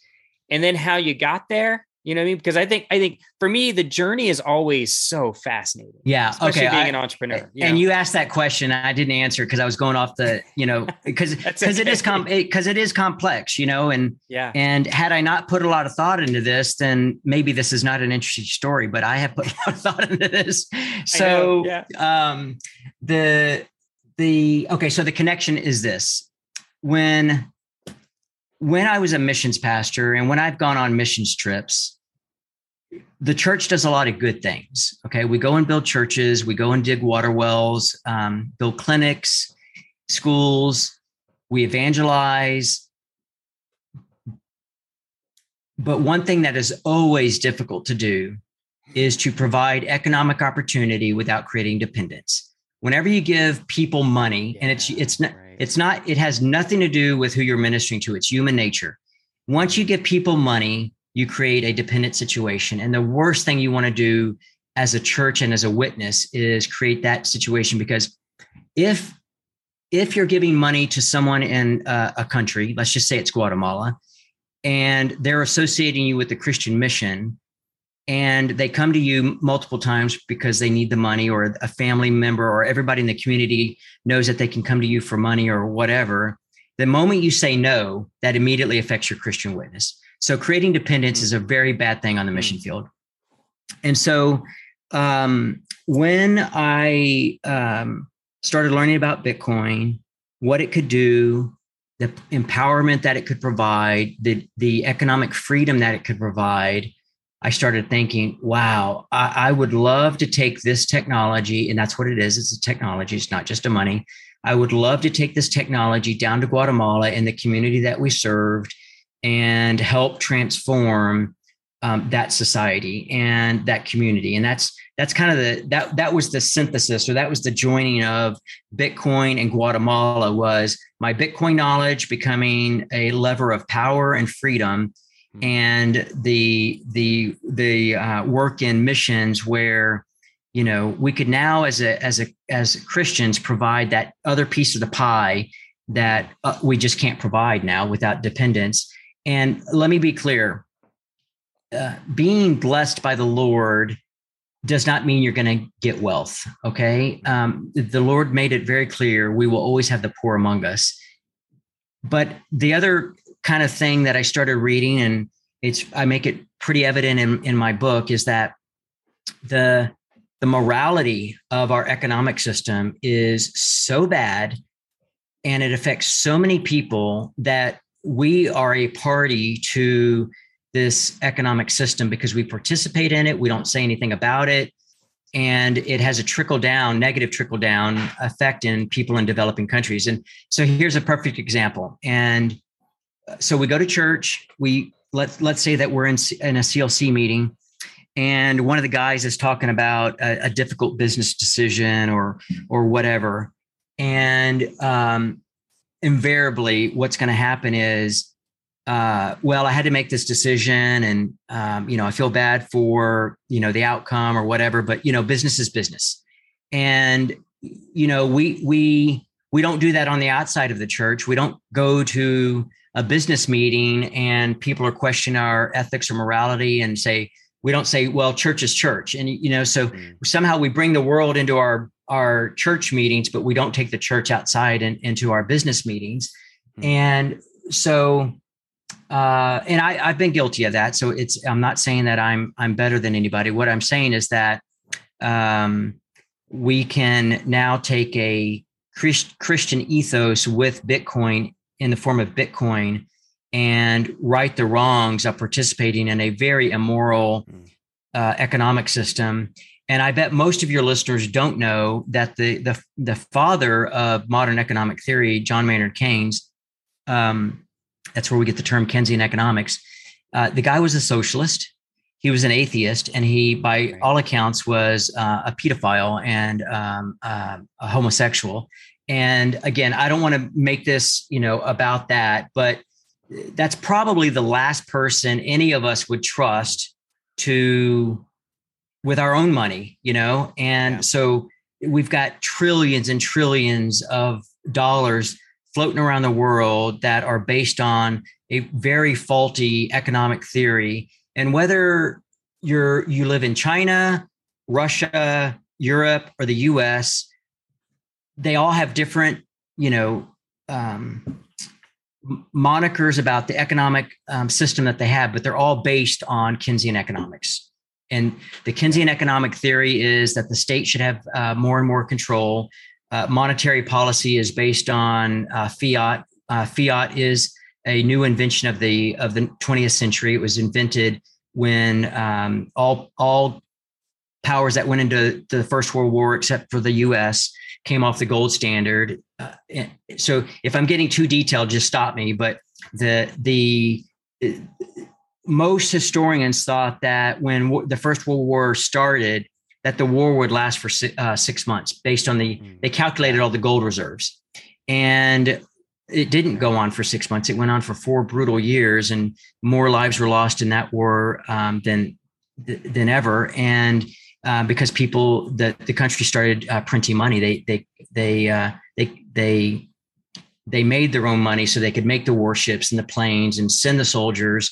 and then how you got there, you know what I mean? Because I think I think for me the journey is always so fascinating. Yeah. Especially okay. Being I, an entrepreneur. You and know? you asked that question, I didn't answer because I was going off the, you know, because because it is com because it, it is complex, you know, and yeah. And had I not put a lot of thought into this, then maybe this is not an interesting story. But I have put a lot of thought into this. So yeah. um, the the okay, so the connection is this when when I was a missions pastor and when I've gone on missions trips, the church does a lot of good things. Okay. We go and build churches, we go and dig water wells, um, build clinics, schools, we evangelize. But one thing that is always difficult to do is to provide economic opportunity without creating dependence. Whenever you give people money, yeah, and it's it's not right. it's not it has nothing to do with who you're ministering to. It's human nature. Once you give people money, you create a dependent situation. And the worst thing you want to do as a church and as a witness is create that situation because if if you're giving money to someone in a, a country, let's just say it's Guatemala, and they're associating you with the Christian mission, and they come to you multiple times because they need the money or a family member or everybody in the community knows that they can come to you for money or whatever the moment you say no that immediately affects your christian witness so creating dependence mm-hmm. is a very bad thing on the mission mm-hmm. field. And so um, when I um, started learning about Bitcoin, what it could do, the empowerment that it could provide, the the economic freedom that it could provide, I started thinking, wow, I, I, would love to take this technology, and that's what it is. It's a technology, it's not just a money. I would love to take this technology down to Guatemala and the community that we served and help transform um, that society and that community. And that's that's kind of the that that was the synthesis or that was the joining of Bitcoin and Guatemala was my Bitcoin knowledge becoming a lever of power and freedom. And the the the uh, work in missions where you know we could now as a as a as christians provide that other piece of the pie that uh, we just can't provide now without dependence. And let me be clear uh, being blessed by the lord does not mean you're going to get wealth okay? Um, the lord made it very clear we will always have the poor among us. But the other kind of thing that I started reading, and it's I make it pretty evident in, in my book, is that the the morality of our economic system is so bad and it affects so many people that we are a party to this economic system because we participate in it we don't say anything about it and it has a trickle down negative trickle down effect in people in developing countries. And so here's a perfect example and so we go to church. We let's let's say that we're in in a CLC meeting, and one of the guys is talking about a, a difficult business decision or or whatever, and um, invariably, what's going to happen is, uh, well, I had to make this decision, and um, you know, I feel bad for you know the outcome or whatever, but you know, business is business, and you know, we we we don't do that on the outside of the church. We don't go to a business meeting and people are questioning our ethics or morality and say we don't say well church is church and you know so mm. somehow we bring the world into our our church meetings but we don't take the church outside and into our business meetings mm. and so uh, and I, I've been guilty of that. So it's I'm not saying that I'm I'm better than anybody. What I'm saying is that um, we can now take a Christ, Christian ethos with Bitcoin in the form of Bitcoin and right the wrongs of participating in a very immoral hmm. uh, economic system. And I bet most of your listeners don't know that the the, the father of modern economic theory, John Maynard Keynes, um, that's where we get the term Keynesian economics. Uh, the guy was a socialist. He was an atheist, and he, by all accounts, was uh, a pedophile and um, uh, a homosexual. And again, I don't want to make this, you know, about that, but that's probably the last person any of us would trust to with our own money, you know? And yeah. so we've got trillions and trillions of dollars floating around the world that are based on a very faulty economic theory. And whether you're you live in China, Russia, Europe, or the US, they all have different, you know, um, monikers about the economic um, system that they have, but they're all based on Keynesian economics. And the Keynesian economic theory is that the state should have uh, more and more control. Uh, monetary policy is based on uh, fiat. Uh, fiat is a new invention of the of the 20th century. It was invented when um, all all powers that went into the First World War, except for the U.S., came off the gold standard. Uh, so if I'm getting too detailed, just stop me. But the the most historians thought that when the First World War started, that the war would last for uh, six months, based on the hmm. they calculated all the gold reserves, and it didn't go on for six months. It went on for four brutal years, and more lives were lost in that war um, than than ever. And uh, because people the the country started uh, printing money. They they they uh, they they they made their own money so they could make the warships and the planes and send the soldiers.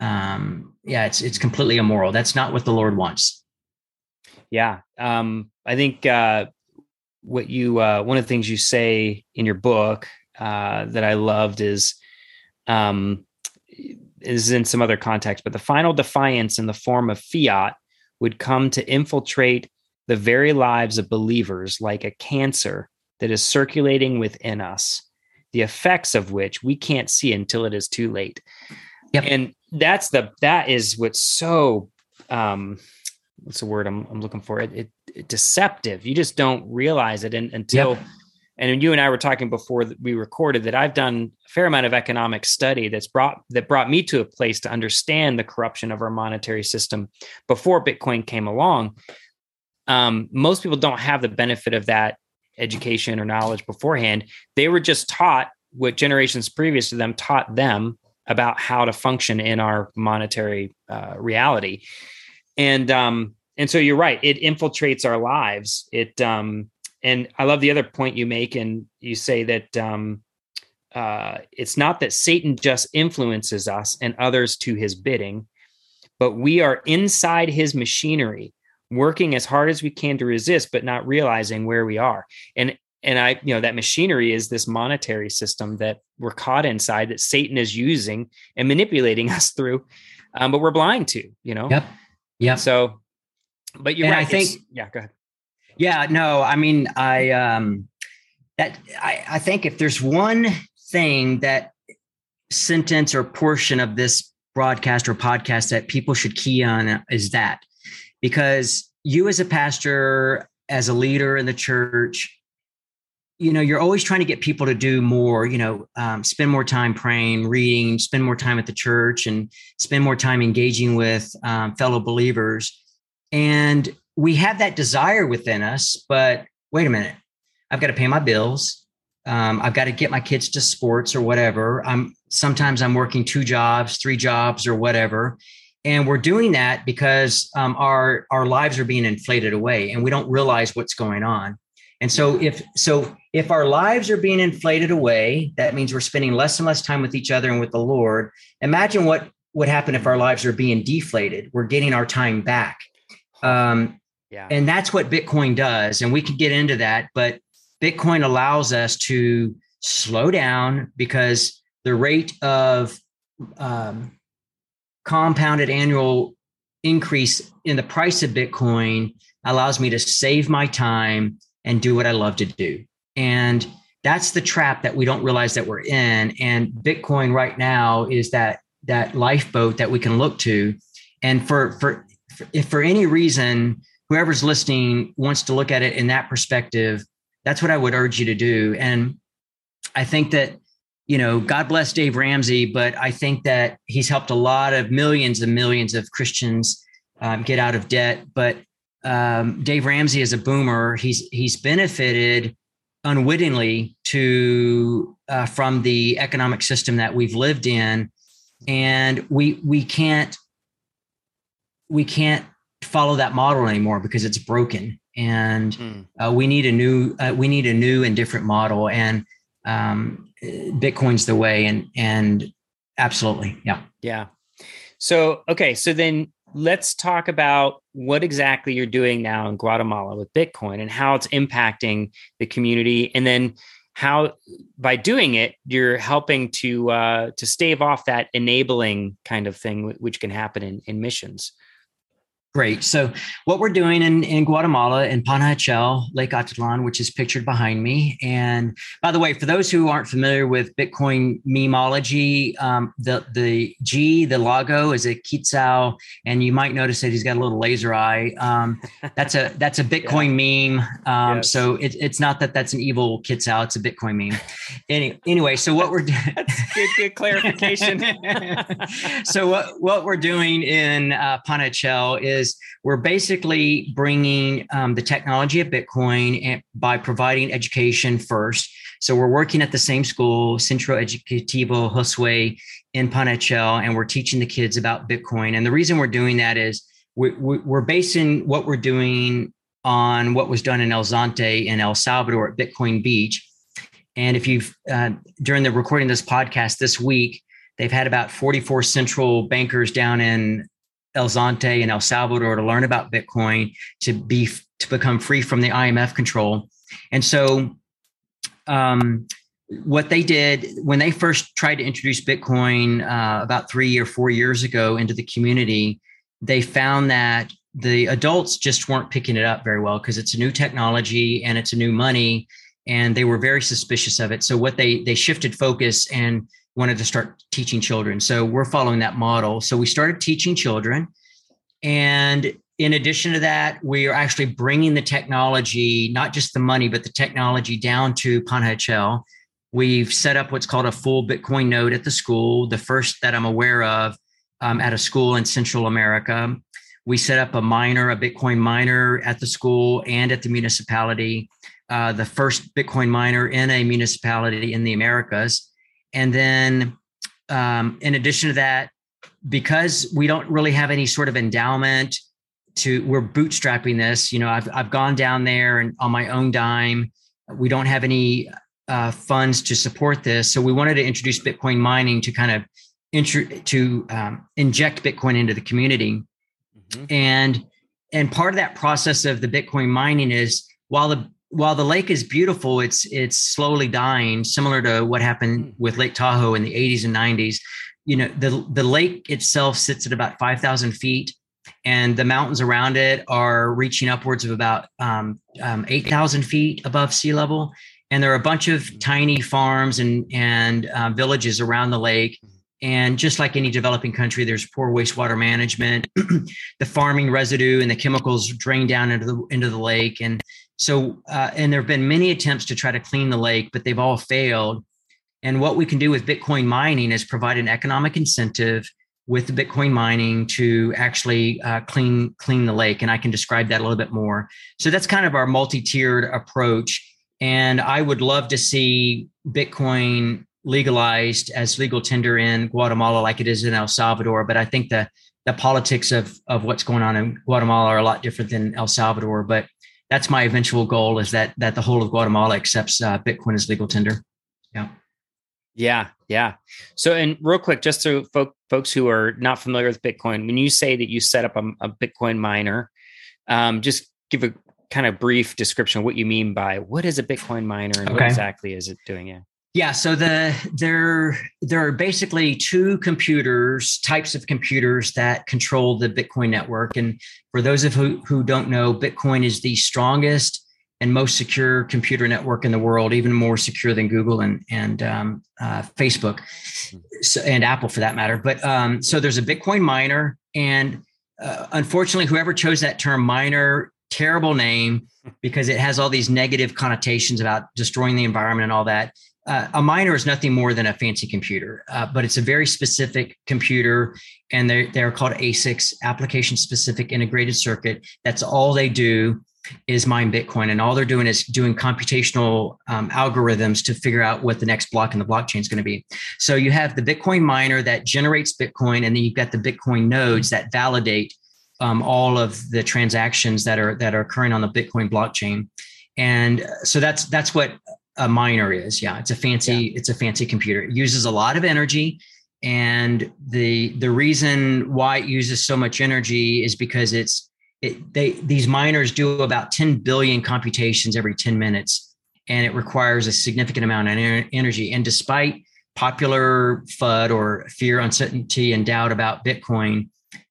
Um, yeah, it's it's completely immoral. That's not what the Lord wants. Yeah, um, I think uh, what you uh, one of the things you say in your book that I loved is um, is in some other context, but the final defiance in the form of fiat would come to infiltrate the very lives of believers like a cancer that is circulating within us, the effects of which we can't see until it is too late. Yep. And that's the that is what's so um, what's the word I'm, I'm looking for? It, it, it, deceptive. You just don't realize it until. Yep. And you and I were talking before we recorded that I've done a fair amount of economic study that's brought that brought me to a place to understand the corruption of our monetary system before Bitcoin came along. Um, most people don't have the benefit of that education or knowledge beforehand. They were just taught what generations previous to them taught them about how to function in our monetary uh, reality and um and so you're right it infiltrates our lives it um and i love the other point you make and you say that um uh it's not that satan just influences us and others to his bidding but we are inside his machinery working as hard as we can to resist but not realizing where we are and and i you know that machinery is this monetary system that we're caught inside that satan is using and manipulating us through um, but we're blind to you know yep yeah. So, but you're and right. I think, yeah, go ahead. Yeah, no, I mean, I, um, that I, I think if there's one thing that sentence or portion of this broadcast or podcast that people should key on is that. Because you as a pastor, as a leader in the church, you know you're always trying to get people to do more you know um, spend more time praying reading spend more time at the church and spend more time engaging with um, fellow believers. And we have that desire within us but wait a minute i've got to pay my bills um, i've got to get my kids to sports or whatever i'm sometimes i'm working two jobs three jobs or whatever and we're doing that because um, our our lives are being inflated away and we don't realize what's going on and so if so if our lives are being inflated away, that means we're spending less and less time with each other and with the Lord. Imagine what would happen if our lives are being deflated. We're getting our time back. Um, yeah. And that's what Bitcoin does. And we can get into that, but Bitcoin allows us to slow down because the rate of um, compounded annual increase in the price of Bitcoin allows me to save my time and do what I love to do. And that's the trap that we don't realize that we're in. And Bitcoin right now is that that lifeboat that we can look to. And for for if for any reason whoever's listening wants to look at it in that perspective, that's what I would urge you to do. And I think that you know, God bless Dave Ramsey, but I think that he's helped a lot of millions and millions of Christians um, get out of debt. But um, Dave Ramsey is a boomer. He's he's benefited unwittingly to uh, from the economic system that we've lived in, and we we can't we can't follow that model anymore because it's broken, and mm. uh, we need a new uh, we need a new and different model, and um, Bitcoin's the way, and and absolutely, yeah, yeah. So okay, so then let's talk about what exactly you're doing now in Guatemala with Bitcoin and how it's impacting the community, and then how by doing it you're helping to uh, to stave off that enabling kind of thing which can happen in, in missions. Great. So, what we're doing in, in Guatemala in Panajachel, Lake Atitlan, which is pictured behind me. And by the way, for those who aren't familiar with Bitcoin memology, um, the the G, the logo, is a Quetzal, and you might notice that he's got a little laser eye. Um, that's a that's a Bitcoin yeah. meme. Um, yes. So it, it's not that that's an evil Quetzal; it's a Bitcoin meme. Any, anyway, so what we're doing? good, good clarification. so what what we're doing in uh, Panajachel is is we're basically bringing um, the technology of Bitcoin and by providing education first. So we're working at the same school, Centro Educativo Josue in Panajachel, and we're teaching the kids about Bitcoin. And the reason we're doing that is we, we're basing what we're doing on what was done in El Zonte in El Salvador at Bitcoin Beach. And if you've, uh, during the recording of this podcast this week, they've had about 44 central bankers down in El Zonte and El Salvador to learn about Bitcoin, to be to become free from the IMF control. And so, um, what they did when they first tried to introduce Bitcoin uh, about three or four years ago into the community, they found that the adults just weren't picking it up very well because it's a new technology and it's a new money, and they were very suspicious of it. So what they they shifted focus and wanted to start teaching children. So we're following that model. So we started teaching children. And in addition to that, we are actually bringing the technology, not just the money, but the technology down to Panajachel. We've set up what's called a full Bitcoin node at the school, the first that I'm aware of um, at a school in Central America. We set up a miner, a Bitcoin miner at the school and at the municipality, uh, the first Bitcoin miner in a municipality in the Americas. And then, um, in addition to that, because we don't really have any sort of endowment to, we're bootstrapping this. You know, I've I've gone down there and on my own dime. We don't have any uh, funds to support this, so we wanted to introduce Bitcoin mining to kind of intro, to um, inject Bitcoin into the community. Mm-hmm. And and part of that process of the Bitcoin mining is while the while the lake is beautiful, it's it's slowly dying, similar to what happened mm. with Lake Tahoe in the 80s and 90s. You know, the the lake itself sits at about 5,000 feet, and the mountains around it are reaching upwards of about um, um, 8,000 feet above sea level. And there are a bunch of mm. tiny farms and and uh, villages around the lake mm. And just like any developing country, there's poor wastewater management. the farming residue and the chemicals drain down into the into the lake. And so, uh, and there have been many attempts to try to clean the lake, but they've all failed. And what we can do with Bitcoin mining is provide an economic incentive with the Bitcoin mining to actually uh, clean clean the lake. And I can describe that a little bit more. So that's kind of our multi-tiered approach. And I would love to see Bitcoin legalized as legal tender in Guatemala like it is in El Salvador. But I think the the politics of of what's going on in Guatemala are a lot different than El Salvador. But that's my eventual goal is that that the whole of Guatemala accepts uh, Bitcoin as legal tender. Yeah. Yeah, yeah. So, and real quick, just to folk, folks who are not familiar with Bitcoin, when you say that you set up a, a Bitcoin miner, um, just give a kind of brief description of what you mean by what is a Bitcoin miner and okay. what exactly is it doing? Yeah. Yeah, so the there there are basically two computers, types of computers that control the Bitcoin network. And for those of who who don't know, Bitcoin is the strongest and most secure computer network in the world, even more secure than Google and and um, uh, Facebook, so, and Apple for that matter. But um, so there's a Bitcoin miner, and uh, unfortunately, whoever chose that term miner, terrible name because it has all these negative connotations about destroying the environment and all that uh, a miner is nothing more than a fancy computer, uh, but it's a very specific computer, and they're they're called ASICs, application specific integrated circuit. That's all they do is mine Bitcoin, and all they're doing is doing computational um, algorithms to figure out what the next block in the blockchain is going to be. So you have the Bitcoin miner that generates Bitcoin, and then you've got the Bitcoin nodes that validate um, all of the transactions that are that are occurring on the Bitcoin blockchain. And so that's that's what a miner is. Yeah, it's a fancy yeah. it's a fancy computer. It uses a lot of energy and the the reason why it uses so much energy is because it's it, they these miners do about 10 billion computations every 10 minutes and it requires a significant amount of energy and despite popular fud or fear uncertainty and doubt about bitcoin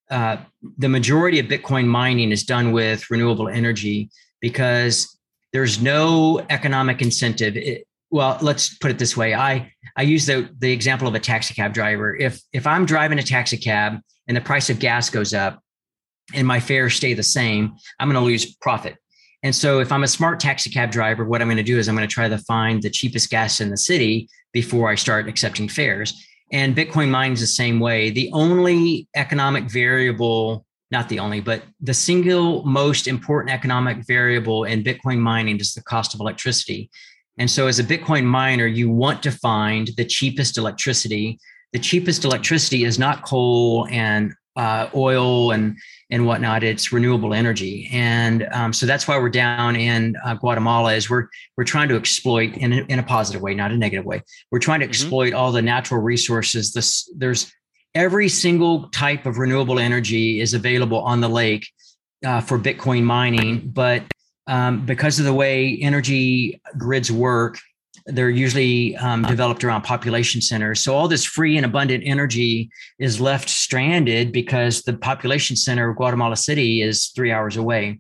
uh, the majority of bitcoin mining is done with renewable energy because there's no economic incentive. It, well, let's put it this way. I I use the the example of a taxi cab driver. If if I'm driving a taxi cab and the price of gas goes up and my fares stay the same, I'm going to lose profit. And so if I'm a smart taxi cab driver, what I'm going to do is I'm going to try to find the cheapest gas in the city before I start accepting fares. And Bitcoin mining is the same way. The only economic variable not the only, but the single most important economic variable in Bitcoin mining is the cost of electricity. And so, as a Bitcoin miner, you want to find the cheapest electricity. The cheapest electricity is not coal and uh, oil and and whatnot. It's renewable energy, and um, so that's why we're down in uh, Guatemala. Is we're we're trying to exploit in a, in a positive way, not a negative way. We're trying to mm-hmm. exploit all the natural resources. This there's every single type of renewable energy is available on the lake uh, for Bitcoin mining. But um, because of the way energy grids work, they're usually um, developed around population centers. So all this free and abundant energy is left stranded because the population center of Guatemala City is three hours away.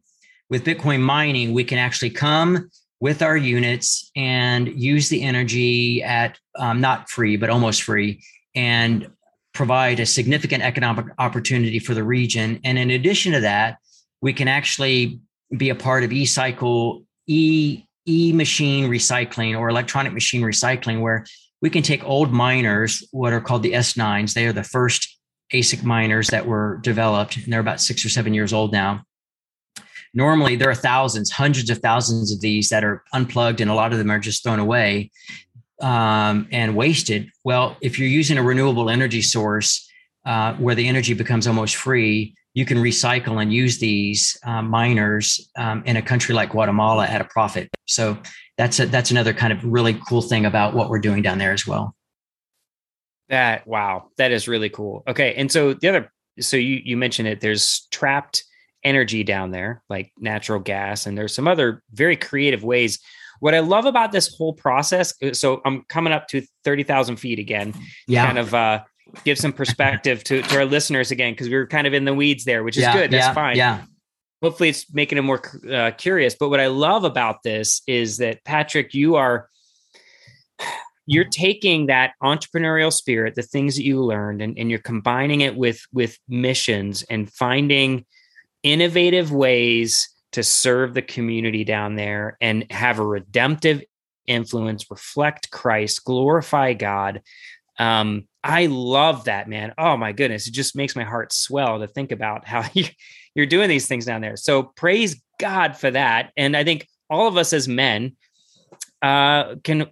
With Bitcoin mining, we can actually come with our units and use the energy at um, not free, but almost free, and provide a significant economic opportunity for the region. And in addition to that, we can actually be a part of e-cycle, e e machine recycling or electronic machine recycling, where we can take old miners, what are called the S9s. They are the first ASIC miners that were developed, and they're about six or seven years old now. Normally, there are thousands, hundreds of thousands of these that are unplugged, and a lot of them are just thrown away um, and wasted. Well, if you're using a renewable energy source uh, where the energy becomes almost free, you can recycle and use these uh, miners um, in a country like Guatemala at a profit. So that's a, that's another kind of really cool thing about what we're doing down there as well. That wow, that is really cool. Okay, and so the other, so you you mentioned it. There's trapped energy down there, like natural gas, and there's some other very creative ways. What I love about this whole process, uh, so I'm coming up to thirty thousand feet again. Yeah, kind of uh, give some perspective to, to our listeners again because we were kind of in the weeds there, which is yeah, good. That's yeah, fine. Yeah. Hopefully, it's making it more uh, curious. But what I love about this is that Patrick, you are you're taking that entrepreneurial spirit, the things that you learned, and, and you're combining it with with missions and finding innovative ways to serve the community down there and have a redemptive influence, reflect Christ, glorify God. Um, I love that, man. Oh my goodness. It just makes my heart swell to think about how you're doing these things down there. So praise God for that. And I think all of us as men uh, can,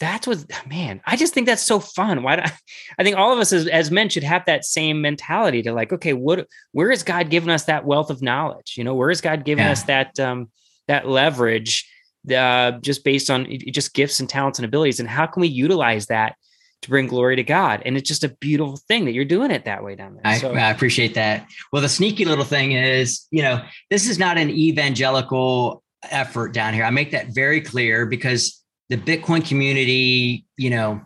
that's what, man, I just think that's so fun. Why do I, I think all of us as, as men should have that same mentality to like, okay, what, where is God giving us that wealth of knowledge? You know, where is God giving yeah. us that, um, that leverage, uh, just based on just gifts and talents and abilities? And how can we utilize that to bring glory to God. And it's just a beautiful thing that you're doing it that way down there. I, so. I appreciate that. Well, the sneaky little thing is, you know, this is not an evangelical effort down here. I make that very clear because the Bitcoin community, you know,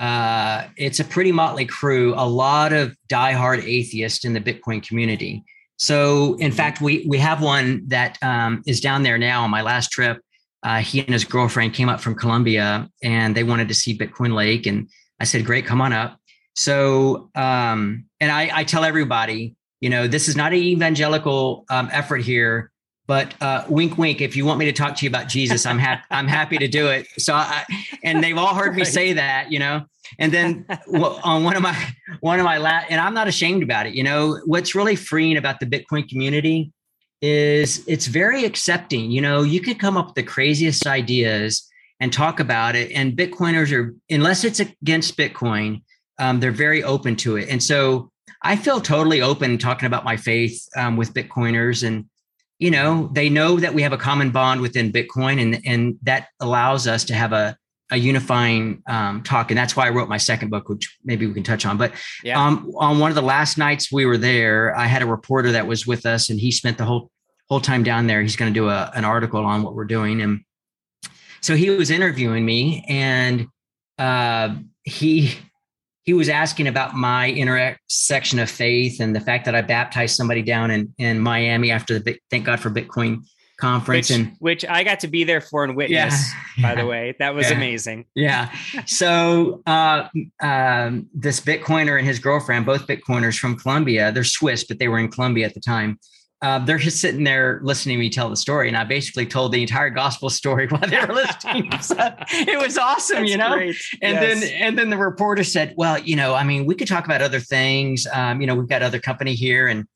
uh, it's a pretty motley crew, a lot of diehard atheists in the Bitcoin community. So, in mm-hmm. fact, we we have one that um, is down there now on my last trip uh, he and his girlfriend came up from Colombia and they wanted to see Bitcoin Lake. And I said, great, come on up. So, um, and I, I, tell everybody, you know, this is not an evangelical um, effort here, but uh, wink, wink. If you want me to talk to you about Jesus, I'm happy. I'm happy to do it. So, I, and they've all heard me say that, you know. And then on one of my one of my last, and I'm not ashamed about it. You know, what's really freeing about the Bitcoin community is it's very accepting. You know, you could come up with the craziest ideas and talk about it. And Bitcoiners are, unless it's against Bitcoin, um, they're very open to it. And so I feel totally open talking about my faith um, with Bitcoiners. And, you know, they know that we have a common bond within Bitcoin, and, and that allows us to have a, a unifying um, talk. And that's why I wrote my second book, which maybe we can touch on. But yeah. um, on one of the last nights we were there, I had a reporter that was with us, and he spent the whole whole time down there. He's going to do a, an article on what we're doing, and so he was interviewing me, and uh, he he was asking about my intersection of faith and the fact that I baptized somebody down in in Miami after the Thank God for Bitcoin conference which, and which I got to be there for and witness yeah, by the way. That was yeah, amazing. Yeah. So uh, um, this bitcoiner and his girlfriend both bitcoiners from Colombia they're Swiss but they were in Colombia at the time uh, they're just sitting there listening to me tell the story, and I basically told the entire gospel story while they were listening. so it was awesome, That's you know. Great. And yes. then and then the reporter said, "Well, you know, I mean, we could talk about other things. Um, you know, we've got other company here, and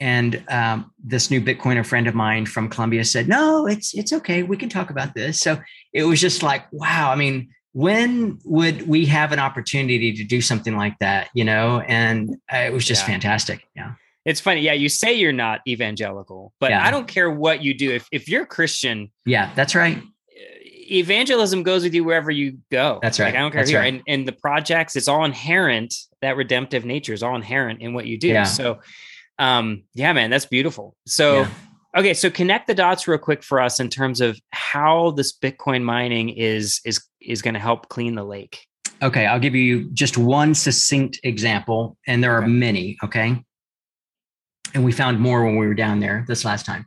and um, this new Bitcoiner friend of mine from Colombia said, "No, it's it's okay. We can talk about this." So it was just like, wow. I mean, when would we have an opportunity to do something like that? You know, and uh, it was just yeah. fantastic. Yeah. It's funny. Yeah, you say you're not evangelical, but yeah. I don't care what you do. If if you're Christian, yeah, that's right. Evangelism goes with you wherever you go. That's right. Like, I don't care that's who right. And and the projects, it's all inherent. That redemptive nature is all inherent in what you do. Yeah. So, um, yeah, man, that's beautiful. So. Yeah. Okay, so connect the dots real quick for us in terms of how this Bitcoin mining is is is going to help clean the lake. Okay, I'll give you just one succinct example, and there are okay. many. Okay, and we found more when we were down there this last time.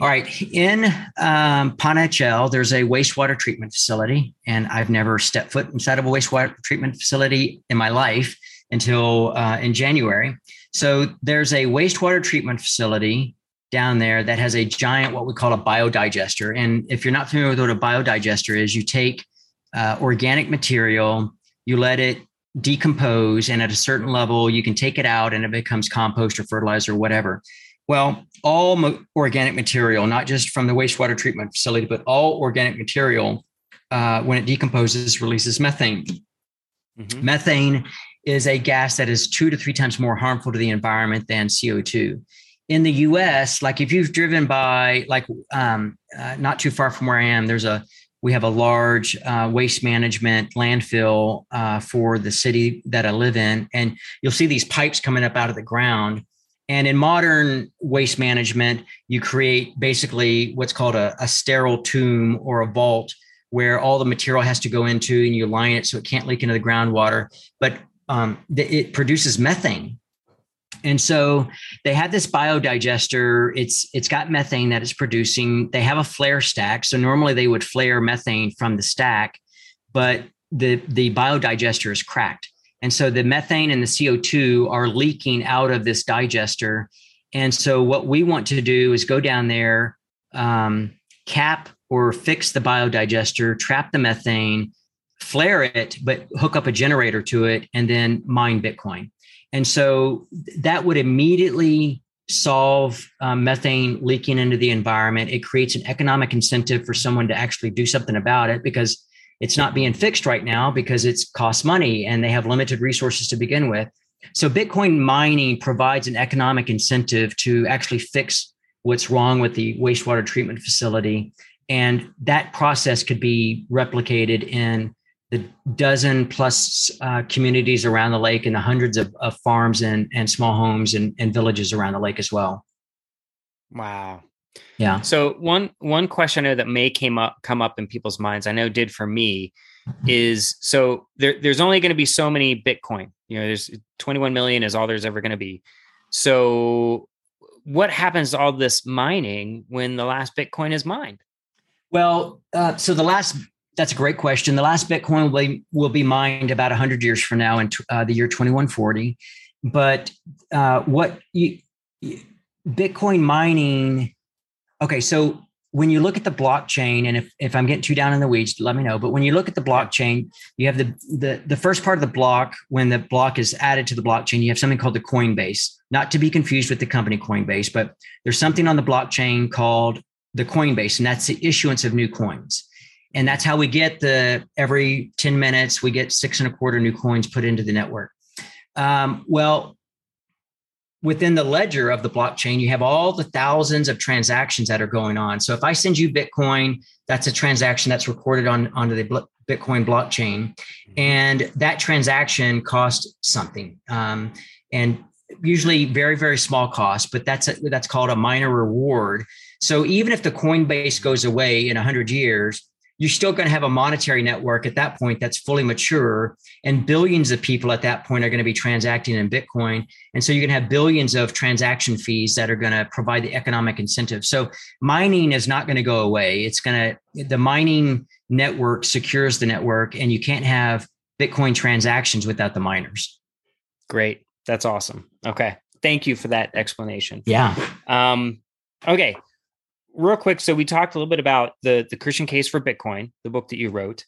All right, in um, Panajachel, there's a wastewater treatment facility, and I've never stepped foot inside of a wastewater treatment facility in my life. until uh, in January. So there's a wastewater treatment facility down there that has a giant, what we call a biodigester. And if you're not familiar with what a biodigester is, you take uh, organic material, you let it decompose, and at a certain level, you can take it out and it becomes compost or fertilizer or whatever. Well, all mo- organic material, not just from the wastewater treatment facility, but all organic material, uh, when it decomposes, releases methane. Mm-hmm. Methane is a gas that is two to three times more harmful to the environment than CO2. In the US, like if you've driven by, like um, uh, not too far from where I am, there's a we have a large uh, waste management landfill uh, for the city that I live in, and you'll see these pipes coming up out of the ground. And in modern waste management, you create basically what's called a, a sterile tomb or a vault where all the material has to go into, and you line it so it can't leak into the groundwater. But um, it produces methane and so they have this biodigester. It's it's got methane that it's producing. They have a flare stack. So normally they would flare methane from the stack, but the the biodigester is cracked. And so the methane and the CO2 are leaking out of this digester. And so what we want to do is go down there, um, cap or fix the biodigester, trap the methane, flare it, but hook up a generator to it, and then mine Bitcoin. And so that would immediately solve um, methane leaking into the environment. It creates an economic incentive for someone to actually do something about it because it's not being fixed right now because it's costs money and they have limited resources to begin with. So Bitcoin mining provides an economic incentive to actually fix what's wrong with the wastewater treatment facility. And that process could be replicated in the dozen plus uh, communities around the lake and the hundreds of, of farms and, and small homes and, and villages around the lake as well. Wow. Yeah. So one one question I know that may came up come up in people's minds, I know did for me, mm-hmm. is so there, there's only going to be so many Bitcoin. You know, there's 21 million is all there's ever going to be. So what happens to all this mining when the last Bitcoin is mined? Well, uh, so the last that's a great question. The last Bitcoin will be, will be mined about 100 years from now in uh, the year 2140. But uh, what you, Bitcoin mining, okay, so when you look at the blockchain, and if, if I'm getting too down in the weeds, let me know. But when you look at the blockchain, you have the, the, the first part of the block, when the block is added to the blockchain, you have something called the Coinbase, not to be confused with the company Coinbase, but there's something on the blockchain called the Coinbase, and that's the issuance of new coins and that's how we get the every 10 minutes we get six and a quarter new coins put into the network. Um, well within the ledger of the blockchain you have all the thousands of transactions that are going on. So if i send you bitcoin that's a transaction that's recorded on onto the bitcoin blockchain. And that transaction costs something. Um, and usually very very small cost but that's a, that's called a miner reward. So even if the coinbase goes away in 100 years you're still going to have a monetary network at that point that's fully mature and billions of people at that point are going to be transacting in bitcoin. And so you're going to have billions of transaction fees that are going to provide the economic incentive. So mining is not going to go away. It's going to the mining network secures the network and you can't have bitcoin transactions without the miners. Great. That's awesome. Okay. Thank you for that explanation. Yeah. Um okay real quick, so we talked a little bit about the the Christian case for Bitcoin, the book that you wrote,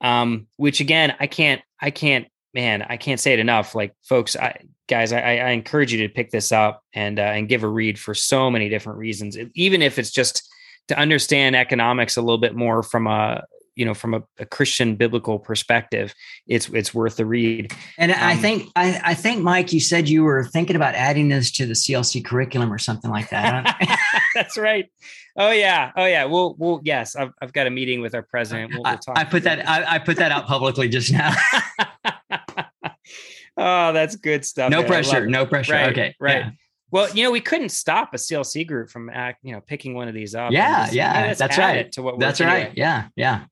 um, which again, I can't, I can't, man, I can't say it enough. Like, folks, I, guys, I, I encourage you to pick this up and uh, and give a read for so many different reasons, even if it's just to understand economics a little bit more from a you know from a, a, christian biblical perspective it's it's worth the read. And um, i think I, I think mike you said you were thinking about adding this to the clc curriculum or something like that that's right. Oh yeah. Oh yeah. Well well yes i've, I've got a meeting with our president. We'll, we'll I, I put that I, I, put that out publicly just now. Oh that's good stuff no pressure. no pressure. Right, okay. right. Yeah. Well, you know, we couldn't stop a CLC group from act, you know, picking one of these up. Yeah, just, yeah, that's right. To what that's right. Yeah, yeah.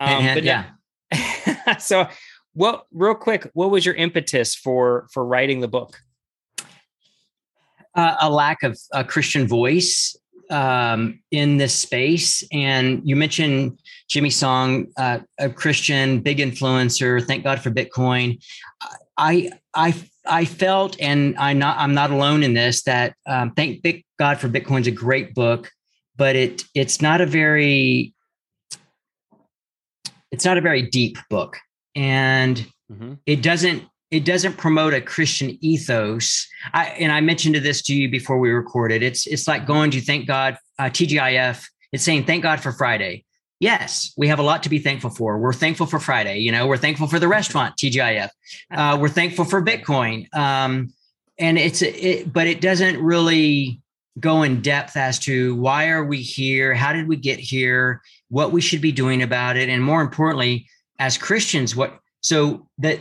Um, but yeah. so, what real quick? What was your impetus for for writing the book? Uh, a lack of a Christian voice um, in this space, and you mentioned Jimmy Song, uh, a Christian, big influencer. Thank God for Bitcoin. I I I felt, and I'm not I'm not alone in this. That um, thank big God for Bitcoin's a great book, but it it's not a very it's not a very deep book, and mm-hmm. it doesn't it doesn't promote a Christian ethos. I and I mentioned this to you before we recorded. It's it's like going to thank God uh, TGIF. It's saying thank God for Friday yes, we have a lot to be thankful for. We're thankful for Friday. You know, we're thankful for the restaurant TGIF. Uh, we're thankful for Bitcoin. Um, and it's it, but it doesn't really go in depth as to why are we here, how did we get here, what we should be doing about it, and more importantly, as Christians, what. So that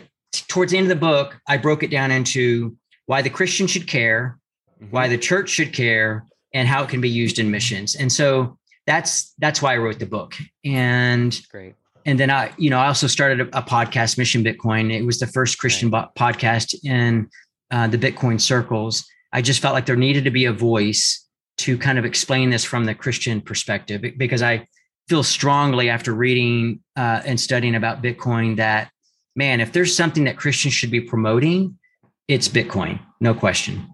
towards the end of the book, I broke it down into why the Christian should care, mm-hmm. why the church should care, and how it can be used in missions. And so that's that's why I wrote the book. And great. And then I, you know, I also started a, a podcast, Mission Bitcoin. It was the first Christian right. bo- podcast in uh, the Bitcoin circles. I just felt like there needed to be a voice to kind of explain this from the Christian perspective because I feel strongly after reading uh, and studying about Bitcoin that, man, if there's something that Christians should be promoting, it's Bitcoin, no question.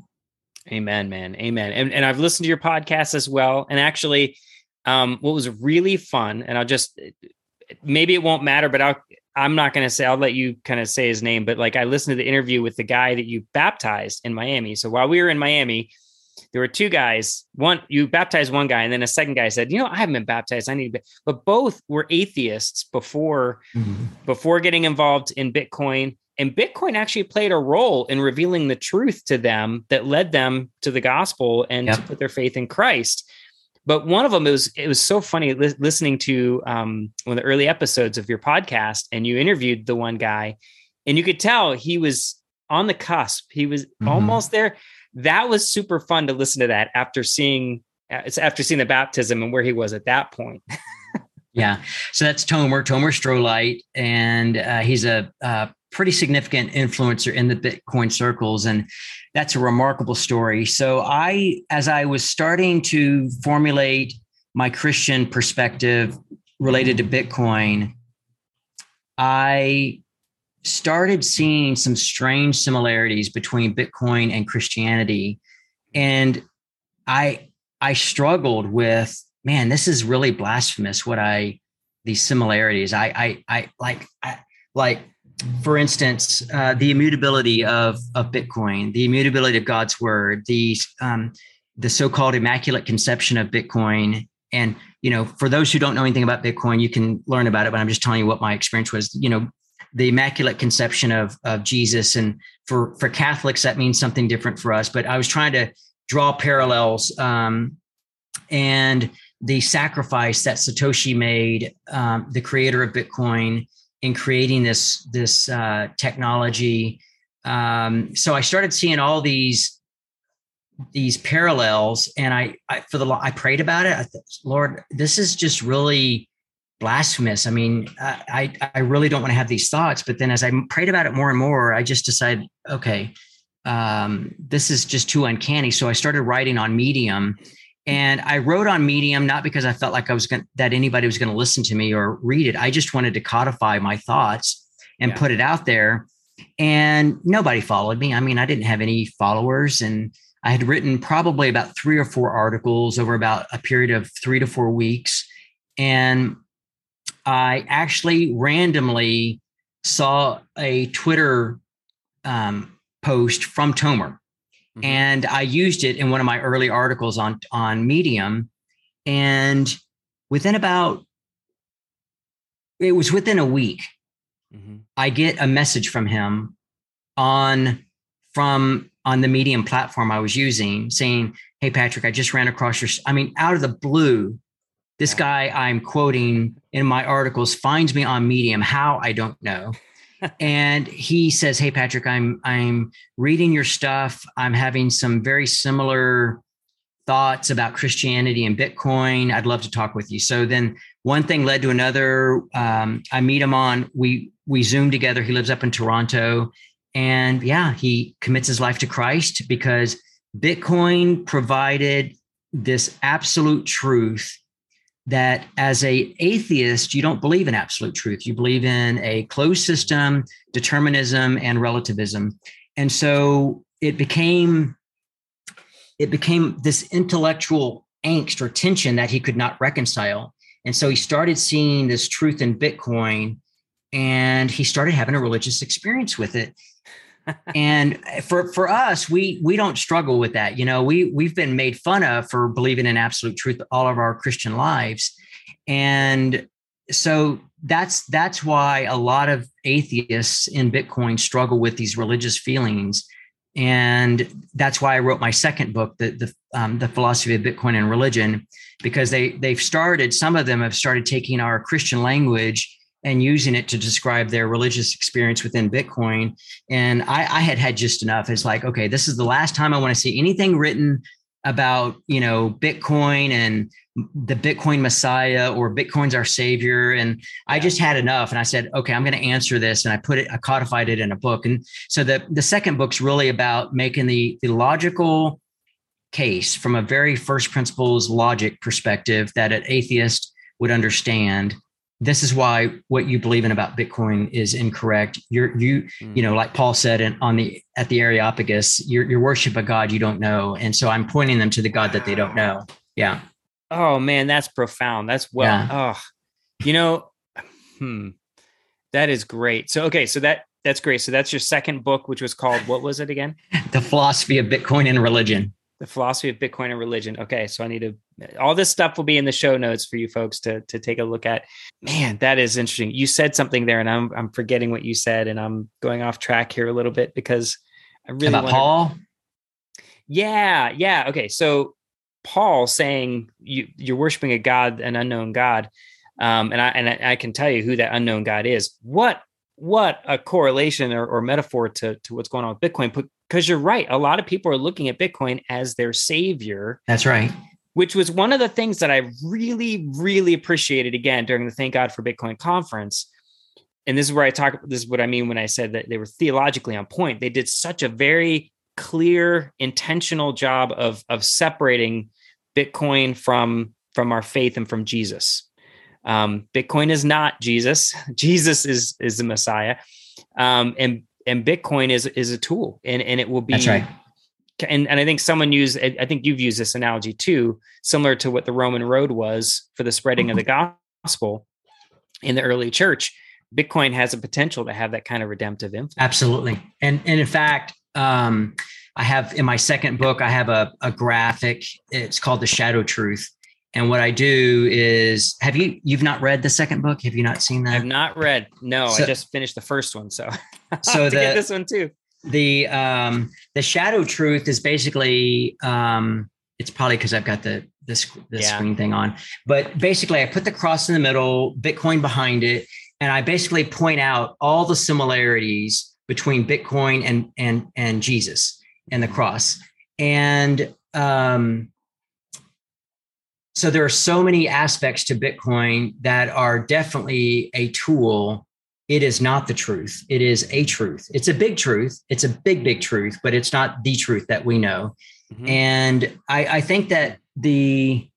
Amen, man. Amen. And, and I've listened to your podcast as well. And actually, um, what was really fun, and I'll just maybe it won't matter, but I'll I'm not going to say I'll let you kind of say his name, but like I listened to the interview with the guy that you baptized in Miami. So while we were in Miami, there were two guys. One you baptized one guy, and then a second guy said, "You know, I haven't been baptized. I need to." Be. But both were atheists before mm-hmm. before getting involved in Bitcoin. And Bitcoin actually played a role in revealing the truth to them that led them to the gospel and to put their faith in Christ. But one of them it was it was so funny li- listening to um, one of the early episodes of your podcast, and you interviewed the one guy, and you could tell he was on the cusp. He was mm-hmm. almost there. That was super fun to listen to that after seeing uh, after seeing the baptism and where he was at that point. yeah, so that's Tomer Tomer Strolight, and uh, he's a uh, pretty significant influencer in the Bitcoin circles. And that's a remarkable story. So I, as I was starting to formulate my Christian perspective related to Bitcoin, I started seeing some strange similarities between Bitcoin and Christianity. And I I struggled with, man, this is really blasphemous what I these similarities. I I I like I like for instance, uh, the immutability of of Bitcoin, the immutability of God's word, the um, the so-called immaculate conception of Bitcoin, and you know, for those who don't know anything about Bitcoin, you can learn about it. But I'm just telling you what my experience was. You know, the immaculate conception of of Jesus, and for for Catholics that means something different for us. But I was trying to draw parallels, um, and the sacrifice that Satoshi made, um, the creator of Bitcoin in creating this this uh, technology. Um, so I started seeing all these these parallels, and I, I for the I prayed about it. I thought, Lord, this is just really blasphemous. I mean, I I really don't want to have these thoughts. But then as I prayed about it more and more, I just decided, okay, um, this is just too uncanny. So I started writing on Medium and I wrote on Medium not because I felt like I was going that anybody was going to listen to me or read it. I just wanted to codify my thoughts and yeah. put it out there. And nobody followed me. I mean, I didn't have any followers and I had written probably about three or four articles over about a period of 3 to 4 weeks and I actually randomly saw a Twitter um, post from Tomer Mm-hmm. And I used it in one of my early articles on on Medium. And within about it was within a week, mm-hmm. I get a message from him on from on the Medium platform I was using saying, Hey Patrick, I just ran across your I mean, out of the blue, this guy I'm quoting in my articles finds me on Medium. How I don't know and he says, "Hey Patrick, I'm I'm reading your stuff. I'm having some very similar thoughts about Christianity and Bitcoin. I'd love to talk with you." So then one thing led to another. Um, I meet him on we we zoom together. He lives up in Toronto, and yeah, he commits his life to Christ because Bitcoin provided this absolute truth that as a atheist you don't believe in absolute truth. You believe in a closed system determinism and relativism. And so it became it became this intellectual angst or tension that he could not reconcile. And so he started seeing this truth in bitcoin and he started having a religious experience with it and for for us we we don't struggle with that. You know we we've been made fun of for believing in absolute truth all of our christian lives. And so that's that's why a lot of atheists in bitcoin struggle with these religious feelings. And that's why i wrote my second book the the, um, the philosophy of bitcoin and religion because they they've started some of them have started taking our christian language and using it to describe their religious experience within Bitcoin. And I, I, had had just enough. It's like, okay, this is the last time I want to see anything written about, you know, Bitcoin and the Bitcoin Messiah or Bitcoin's our savior. And I just had enough. And I said, okay, I'm going to answer this. And I put it, I codified it in a book. And so the, the second book's really about making the, the logical case from a very first principles logic perspective that an atheist would understand this is why what you believe in about bitcoin is incorrect. You're you mm. you know like paul said in, on the at the areopagus you're, you're worship a god you don't know. And so i'm pointing them to the god that they don't know. Yeah. Oh man that's profound. That's well yeah. oh you know hmm that is great. So okay so that that's great. So that's your second book which was called what was it again? The philosophy of bitcoin and religion. The philosophy of Bitcoin and religion. Okay, so I need to. All this stuff will be in the show notes for you folks to to take a look at. Man, that is interesting. You said something there, and I'm I'm forgetting what you said, and I'm going off track here a little bit because I really about wanted, Paul. Yeah, yeah. Okay, so Paul saying you you're worshiping a God, an unknown God, um, and I and I, I can tell you who that unknown God is. What what a correlation or, or metaphor to to what's going on with Bitcoin because you're right. A lot of people are looking at Bitcoin as their savior. That's right. Which was one of the things that I really, really appreciated again during the Thank God for Bitcoin conference. And this is where I talk, this is what I mean when I said that they were theologically on point. They did such a very clear, intentional job of, of separating Bitcoin from, from our faith and from Jesus. Um, Bitcoin is not Jesus. Jesus is, is the Messiah. Um, and and Bitcoin is is a tool, and and it will be. Right. And and I think someone used. I think you've used this analogy too, similar to what the Roman road was for the spreading of the mm-hmm. gospel in the early church. Bitcoin has a potential to have that kind of redemptive influence. Absolutely, and and in fact, um, I have in my second book, I have a, a graphic. It's called the Shadow Truth, and what I do is, have you you've not read the second book? Have you not seen that? I've not read. No, so, I just finished the first one, so so the, this one too. The um the shadow truth is basically um it's probably because I've got the this the yeah. screen thing on, but basically I put the cross in the middle, Bitcoin behind it, and I basically point out all the similarities between Bitcoin and and and Jesus and the cross, and um so there are so many aspects to Bitcoin that are definitely a tool. It is not the truth. It is a truth. It's a big truth. It's a big, big truth, but it's not the truth that we know. Mm-hmm. And I, I think that the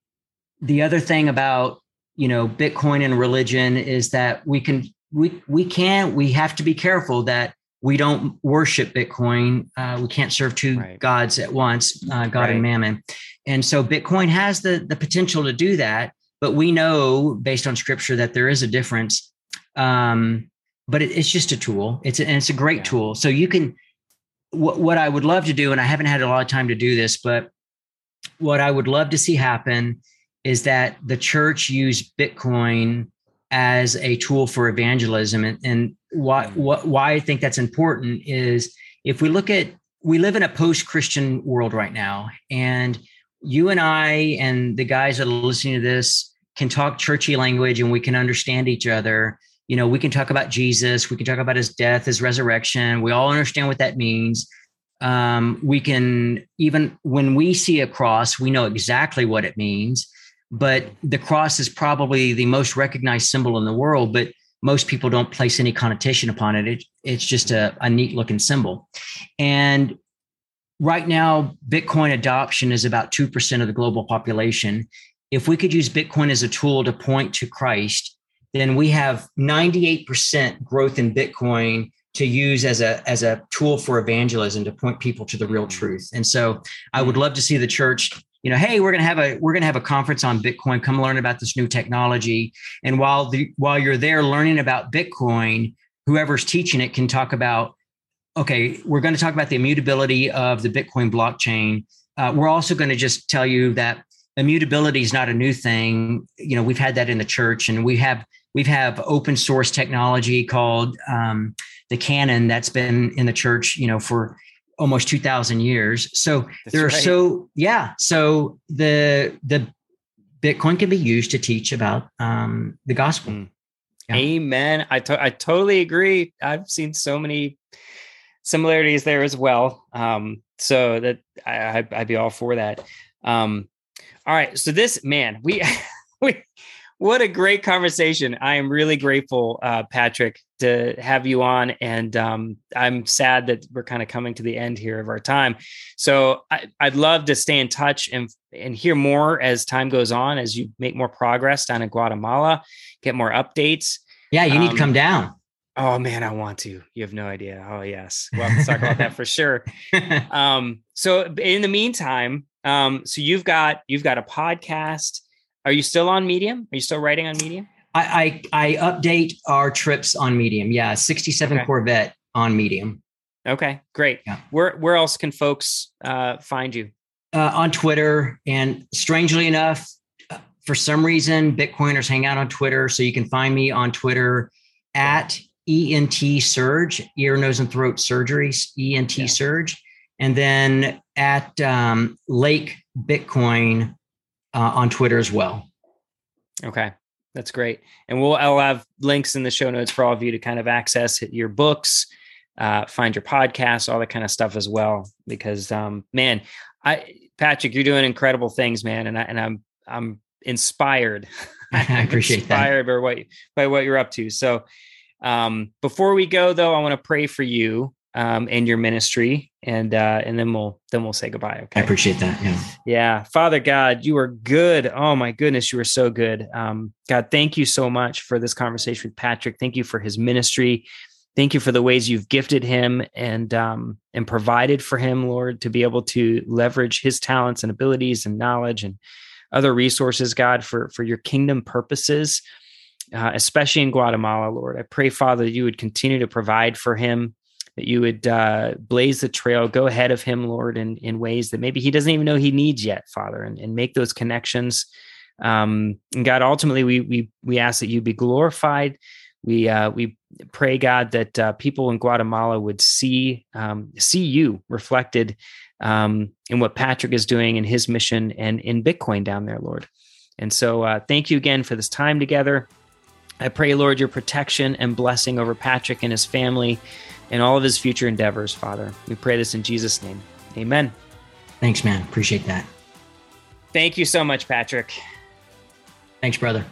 the other thing about you know Bitcoin and religion is that we can we we can we have to be careful that we don't worship Bitcoin. Uh, we can't serve two right. gods at once, uh, God right. and Mammon. And so Bitcoin has the, the potential to do that, but we know based on scripture that there is a difference. Um, but it, it's just a tool. It's a, and it's a great yeah. tool. So you can, what, what I would love to do, and I haven't had a lot of time to do this, but what I would love to see happen is that the church use Bitcoin as a tool for evangelism. And, and why, mm. what, why I think that's important is if we look at, we live in a post Christian world right now. And you and I and the guys that are listening to this can talk churchy language and we can understand each other. You know, we can talk about Jesus, we can talk about his death, his resurrection. We all understand what that means. Um, we can even when we see a cross, we know exactly what it means. But the cross is probably the most recognized symbol in the world, but most people don't place any connotation upon it. it it's just a, a neat looking symbol. And right now, Bitcoin adoption is about 2% of the global population. if we could use Bitcoin as a tool to point to Christ, then we have 98% growth in Bitcoin to use as a as a tool for evangelism to point people to the real mm. truth. And so I would love to see the church you know hey we're going to have a we're going to have a conference on bitcoin come learn about this new technology and while the while you're there learning about bitcoin whoever's teaching it can talk about okay we're going to talk about the immutability of the bitcoin blockchain uh, we're also going to just tell you that immutability is not a new thing you know we've had that in the church and we have we've have open source technology called um, the canon that's been in the church you know for almost 2000 years. So that's there are right. so yeah so the the bitcoin can be used to teach about um, the gospel. Mm. yeah. amen. I, to- I totally agree. I've seen so many similarities there as well. Um, so that I, i'd be all for that. Um, all right. So this man we we what a great conversation. I am really grateful, uh, Patrick, to have you on. And um, I'm sad that we're kind of coming to the end here of our time. So I, would love to stay in touch and, and hear more as time goes on, as you make more progress down in Guatemala, get more updates. Yeah, you need um, to come down. Oh man, I want to. You have no idea. Oh yes, well, let's talk about that for sure. Um, so in the meantime, um, so you've got you've got a podcast are you still on Medium? Are you still writing on Medium? I I, I update our trips on Medium. Yeah, 67 okay. Corvette on Medium. Okay, great. Yeah. Where where else can folks uh, find you? Uh, on Twitter, and strangely enough, uh, for some reason, Bitcoiners hang out on Twitter, so you can find me on Twitter at ENT Surge, ear, nose, and throat surgeries, ENT yeah. Surge, and then at um, Lake Bitcoin uh, on Twitter as well. Okay. That's great. And we'll I'll have links in the show notes for all of you to kind of access your books, uh, find your podcasts, all that kind of stuff as well. Because um, man, I Patrick, you're doing incredible things, man. And I and I'm I'm inspired. I appreciate inspired that. by what by what you're up to. So um, before we go though, I want to pray for you um, and your ministry, and uh, and then we'll then we'll say goodbye. Okay. I appreciate that. Yeah. Yeah. Father God, you are good. Oh my goodness, you are so good. Um, God, thank you so much for this conversation with Patrick. Thank you for his ministry. Thank you for the ways you've gifted him and um, and provided for him, Lord, to be able to leverage his talents and abilities and knowledge and other resources, God, for for your kingdom purposes. Uh, especially in Guatemala, Lord. I pray, Father, that you would continue to provide for him, that you would uh, blaze the trail, go ahead of him, Lord, in, in ways that maybe he doesn't even know he needs yet, Father, and, and make those connections. Um, and God, ultimately, we we we ask that you be glorified. We uh, we pray, God, that uh, people in Guatemala would see um, see you reflected um, in what Patrick is doing in his mission and in Bitcoin down there, Lord. And so, uh, thank you again for this time together. I pray, Lord, your protection and blessing over Patrick and his family and all of his future endeavors, Father. We pray this in Jesus' name. Amen. Thanks, man. Appreciate that. Thank you so much, Patrick. Thanks, brother.